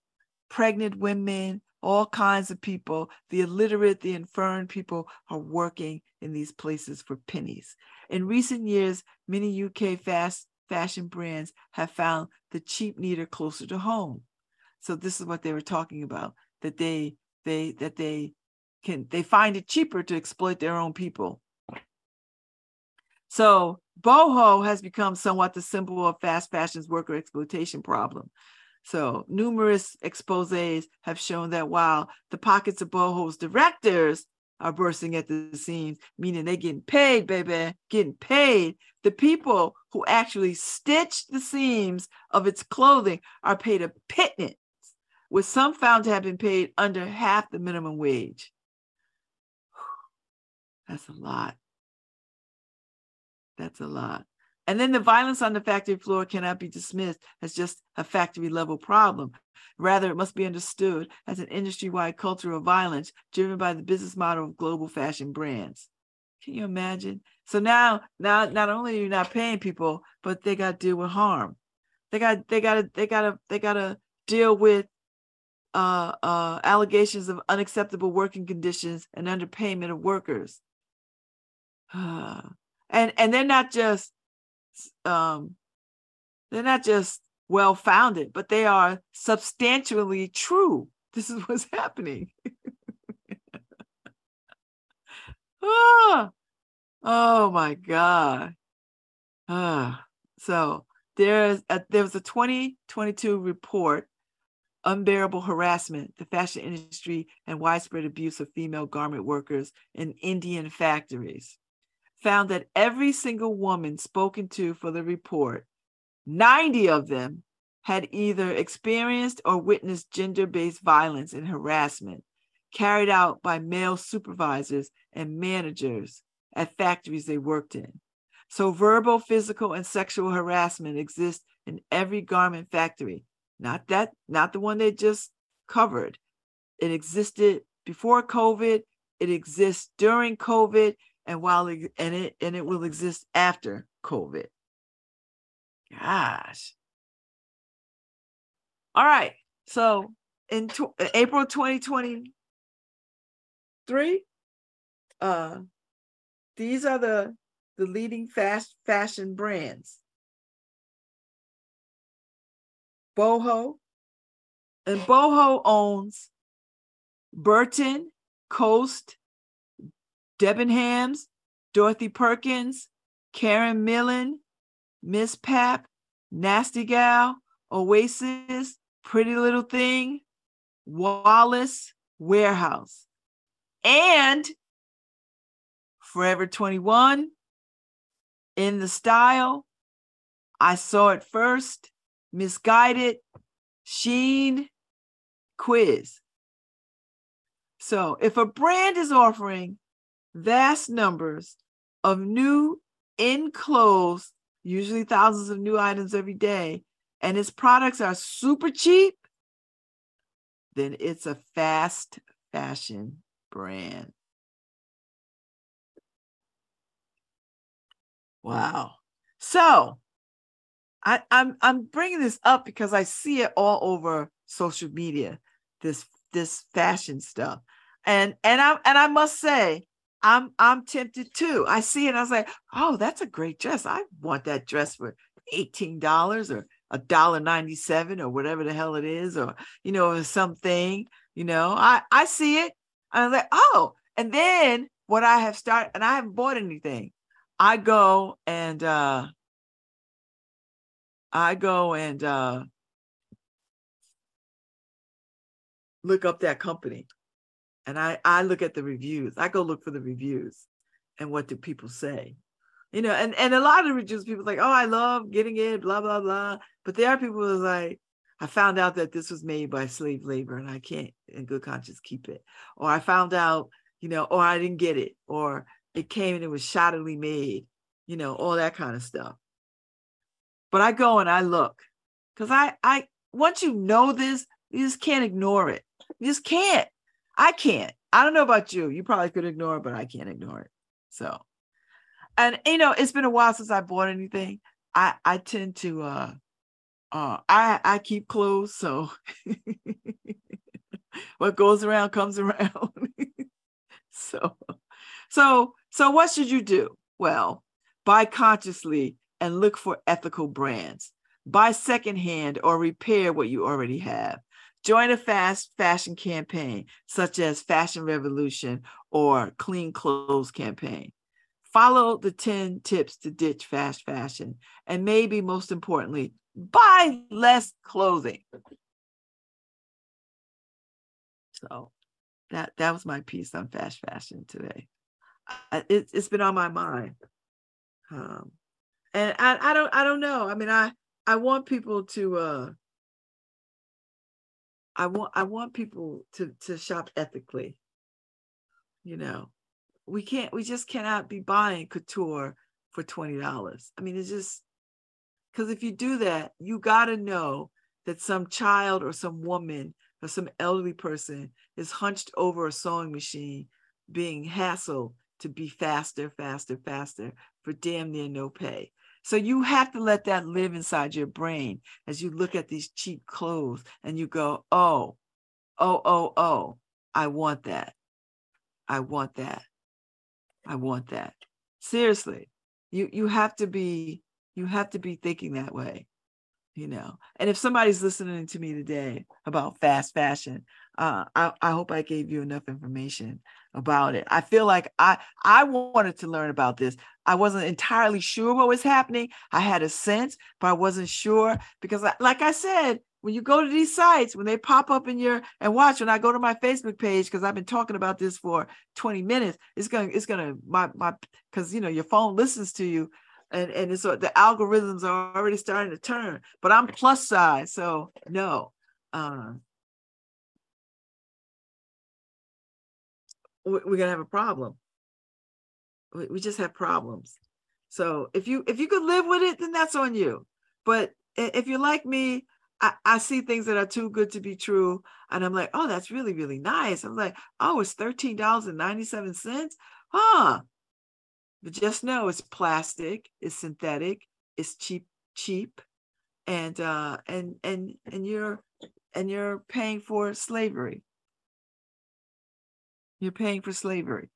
pregnant women, all kinds of people, the illiterate, the infirm people are working in these places for pennies. In recent years, many UK fast fashion brands have found the cheap needle closer to home. So this is what they were talking about that they they that they can they find it cheaper to exploit their own people. So Boohoo has become somewhat the symbol of fast fashion's worker exploitation problem. So numerous exposés have shown that while the pockets of Boohoo's directors are bursting at the seams, meaning they're getting paid, baby, getting paid, the people who actually stitch the seams of its clothing are paid a pittance, with some found to have been paid under half the minimum wage. That's a lot. That's a lot. And then the violence on the factory floor cannot be dismissed as just a factory level problem. Rather, it must be understood as an industry wide culture of violence driven by the business model of global fashion brands. Can you imagine? So now, now, not only are you not paying people, but they got to deal with harm. They got, they got to, they got to, they got to deal with uh, uh, allegations of unacceptable working conditions and underpayment of workers. <sighs> and and they're not just um, they're not just well founded, but they are substantially true. This is <laughs> what's happening. ah, <laughs> oh my God. Ah, so there's a, there was a 2022 report, Unbearable Harassment, the Fashion Industry and Widespread Abuse of Female Garment Workers in Indian Factories found that every single woman spoken to for the report, 90 of them had either experienced or witnessed gender based violence and harassment carried out by male supervisors and managers at factories they worked in. So, verbal, physical, and sexual harassment exists in every garment factory. Not that, not the one they just covered. It existed before COVID. It exists during COVID, and while it, and it and it will exist after COVID. Gosh. All right. So in tw- April 2023, uh, these are the the leading fast fashion brands. Boohoo, And Boohoo owns Burton, Coast, Debenhams, Dorothy Perkins, Karen Millen, Miss Pap, Nasty Gal, Oasis, Pretty Little Thing, Wallis, Warehouse, and Forever 21 In The Style. I saw it first, Missguided, Shein, quiz. So if a brand is offering vast numbers of new in clothes, usually thousands of new items every day, and its products are super cheap, then it's a fast fashion brand. Wow. So I, I'm I'm bringing this up because I see it all over social media. This this fashion stuff, and and I and I must say I'm I'm tempted too. I see it. I was like, oh, that's a great dress. I want that dress for eighteen dollars or a dollar ninety seven or whatever the hell it is, or you know something. You know, I I see it. And I'm like, oh, and then what I have started, and I haven't bought anything. I go and uh I go and uh look up that company and I I look at the reviews. I go look for the reviews and what do people say. You know, and and a lot of reviews people like, "Oh, I love getting it, blah blah blah." But there are people who are like, "I found out that this was made by slave labor and I can't in good conscience keep it." Or I found out, you know, or I didn't get it, or it came and it was shoddily made, you know, all that kind of stuff. But I go and I look because I I once you know this, you just can't ignore it. You just can't. I can't. I don't know about you. You probably could ignore it, but I can't ignore it. So, and you know, it's been a while since I bought anything. I I tend to uh uh I I keep clothes, so <laughs> what goes around comes around. <laughs> so so so what should you do? Well, buy consciously and look for ethical brands. Buy secondhand or repair what you already have. Join a fast fashion campaign such as Fashion Revolution or Clean Clothes campaign. Follow the 10 tips to ditch fast fashion. And maybe most importantly, buy less clothing. So that that was my piece on fast fashion today. I, it, it's been on my mind. Um, and I, I don't I don't know. I mean, I I want people to uh I want I want people to to shop ethically. You know, we can't we just cannot be buying couture for twenty dollars. I mean, it's just because if you do that, you got to know that some child or some woman or some elderly person is hunched over a sewing machine, being hassled to be faster, faster, faster for damn near no pay. So you have to let that live inside your brain as you look at these cheap clothes and you go, oh, oh, oh, oh, I want that. I want that. I want that. Seriously, you you have to be you have to be thinking that way, you know. And if somebody's listening to me today about fast fashion, uh, I, I hope I gave you enough information about it. I feel like I I wanted to learn about this. I wasn't entirely sure what was happening. I had a sense, but I wasn't sure because, I, like I said, when you go to these sites, when they pop up in your and watch, when I go to my Facebook page, because I've been talking about this for 20 minutes, it's gonna, it's gonna my my because you know your phone listens to you and and it's the algorithms are already starting to turn. But I'm plus size, so no. Uh, we're gonna have a problem. We, we just have problems. So if you if you could live with it, then that's on you. But if you're like me, I, I see things that are too good to be true, and I'm like, oh, that's really really nice. I'm like, oh, it's thirteen dollars and ninety seven cents, huh? But just know it's plastic, it's synthetic, it's cheap cheap, and uh and and and you're and you're paying for slavery. You're paying for slavery.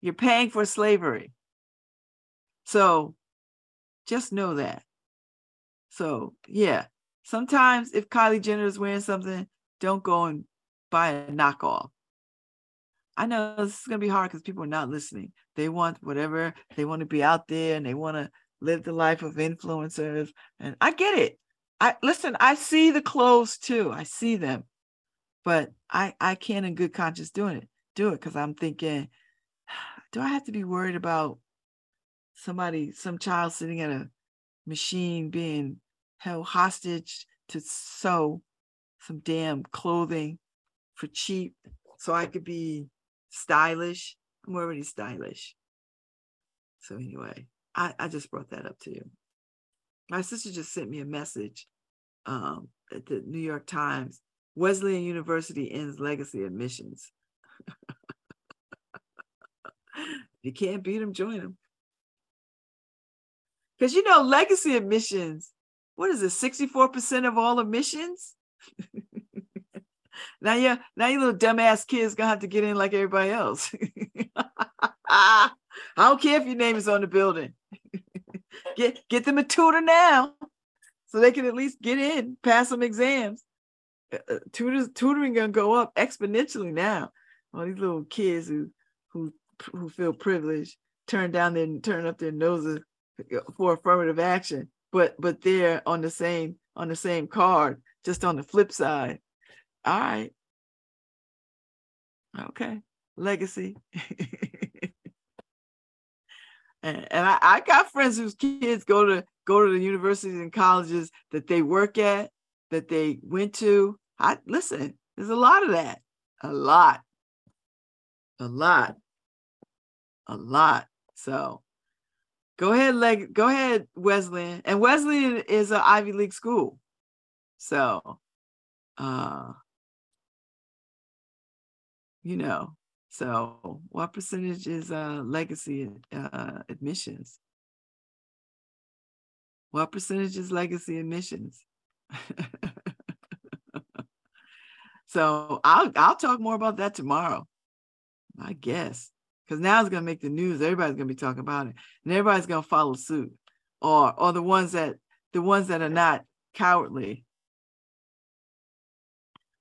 You're paying for slavery. So just know that. So, yeah, Sometimes if Kylie Jenner is wearing something, don't go and buy a knockoff. I know this is gonna be hard because people are not listening. They want whatever they want to be out there and they want to live the life of influencers. And I get it. I listen, I see the clothes too. I see them, but I I can't in good conscience doing it, do it because I'm thinking, <sighs> do I have to be worried about somebody, some child sitting at a machine being held hostage to sew some damn clothing for cheap so I could be stylish. I'm already stylish. So anyway, I, I just brought that up to you. My sister just sent me a message um, at the New York Times. Wesleyan University ends legacy admissions. You can't beat them, join them. Because you know, legacy admissions, what is it, 64% of all admissions? <laughs> now you now you little dumbass kids gonna have to get in like everybody else. <laughs> I don't care if your name is on the building. <laughs> get get them a tutor now, so they can at least get in, pass some exams. Uh, uh, tutors tutoring gonna go up exponentially now. All these little kids who who who feel privileged turn down their turn up their noses for affirmative action, but but they're on the same on the same card, just on the flip side. All right. Okay. Legacy. <laughs> and, and I, I got friends whose kids go to go to the universities and colleges that they work at, that they went to. I listen, there's a lot of that. A lot. A lot. A lot. So go ahead, leg go ahead, Wesleyan. And Wesleyan is an Ivy League school. So uh you know, so what percentage is uh legacy uh admissions? What percentage is legacy admissions? <laughs> so I'll I'll talk more about that tomorrow. I guess. Because now it's gonna make the news. Everybody's gonna be talking about it. And everybody's gonna follow suit. Or or the ones that the ones that are not cowardly.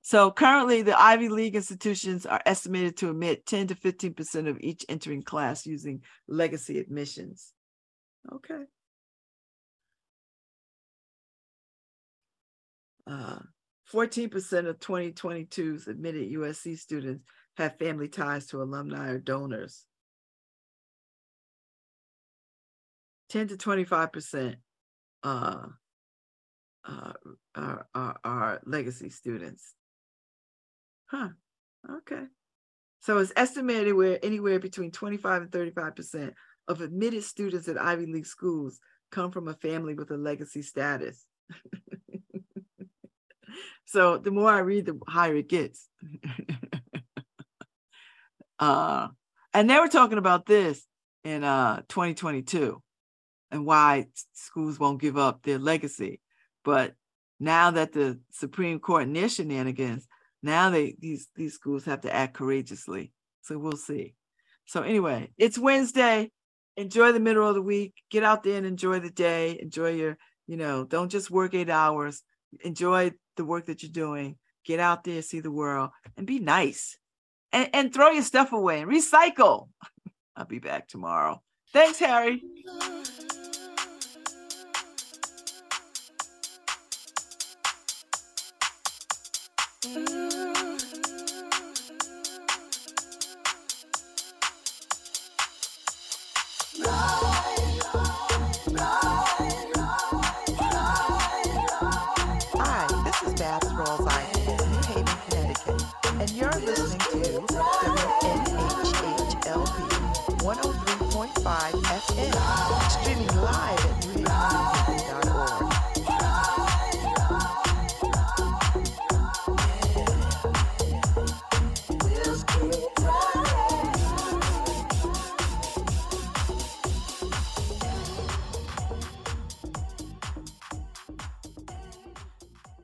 So currently the Ivy League institutions are estimated to admit 10 to 15% of each entering class using legacy admissions. Okay. Uh, 14% of 2022's admitted USC students have family ties to alumni or donors. 10 to 25% uh, uh, are, are, are legacy students. Huh. Okay. So it's estimated where anywhere between 25 and 35% of admitted students at Ivy League schools come from a family with a legacy status. <laughs> so the more I read, the higher it gets. <laughs> uh, and they were talking about this in uh, 2022 and why schools won't give up their legacy. But now that the Supreme Court and shenanigans, now they these these schools have to act courageously. So we'll see. So anyway, it's Wednesday. Enjoy the middle of the week. Get out there and enjoy the day. Enjoy your, you know, don't just work eight hours. Enjoy the work that you're doing. Get out there, see the world, and be nice. And, and throw your stuff away and recycle. <laughs> I'll be back tomorrow. Thanks, Harry. Hi, 103.5 FM, streaming live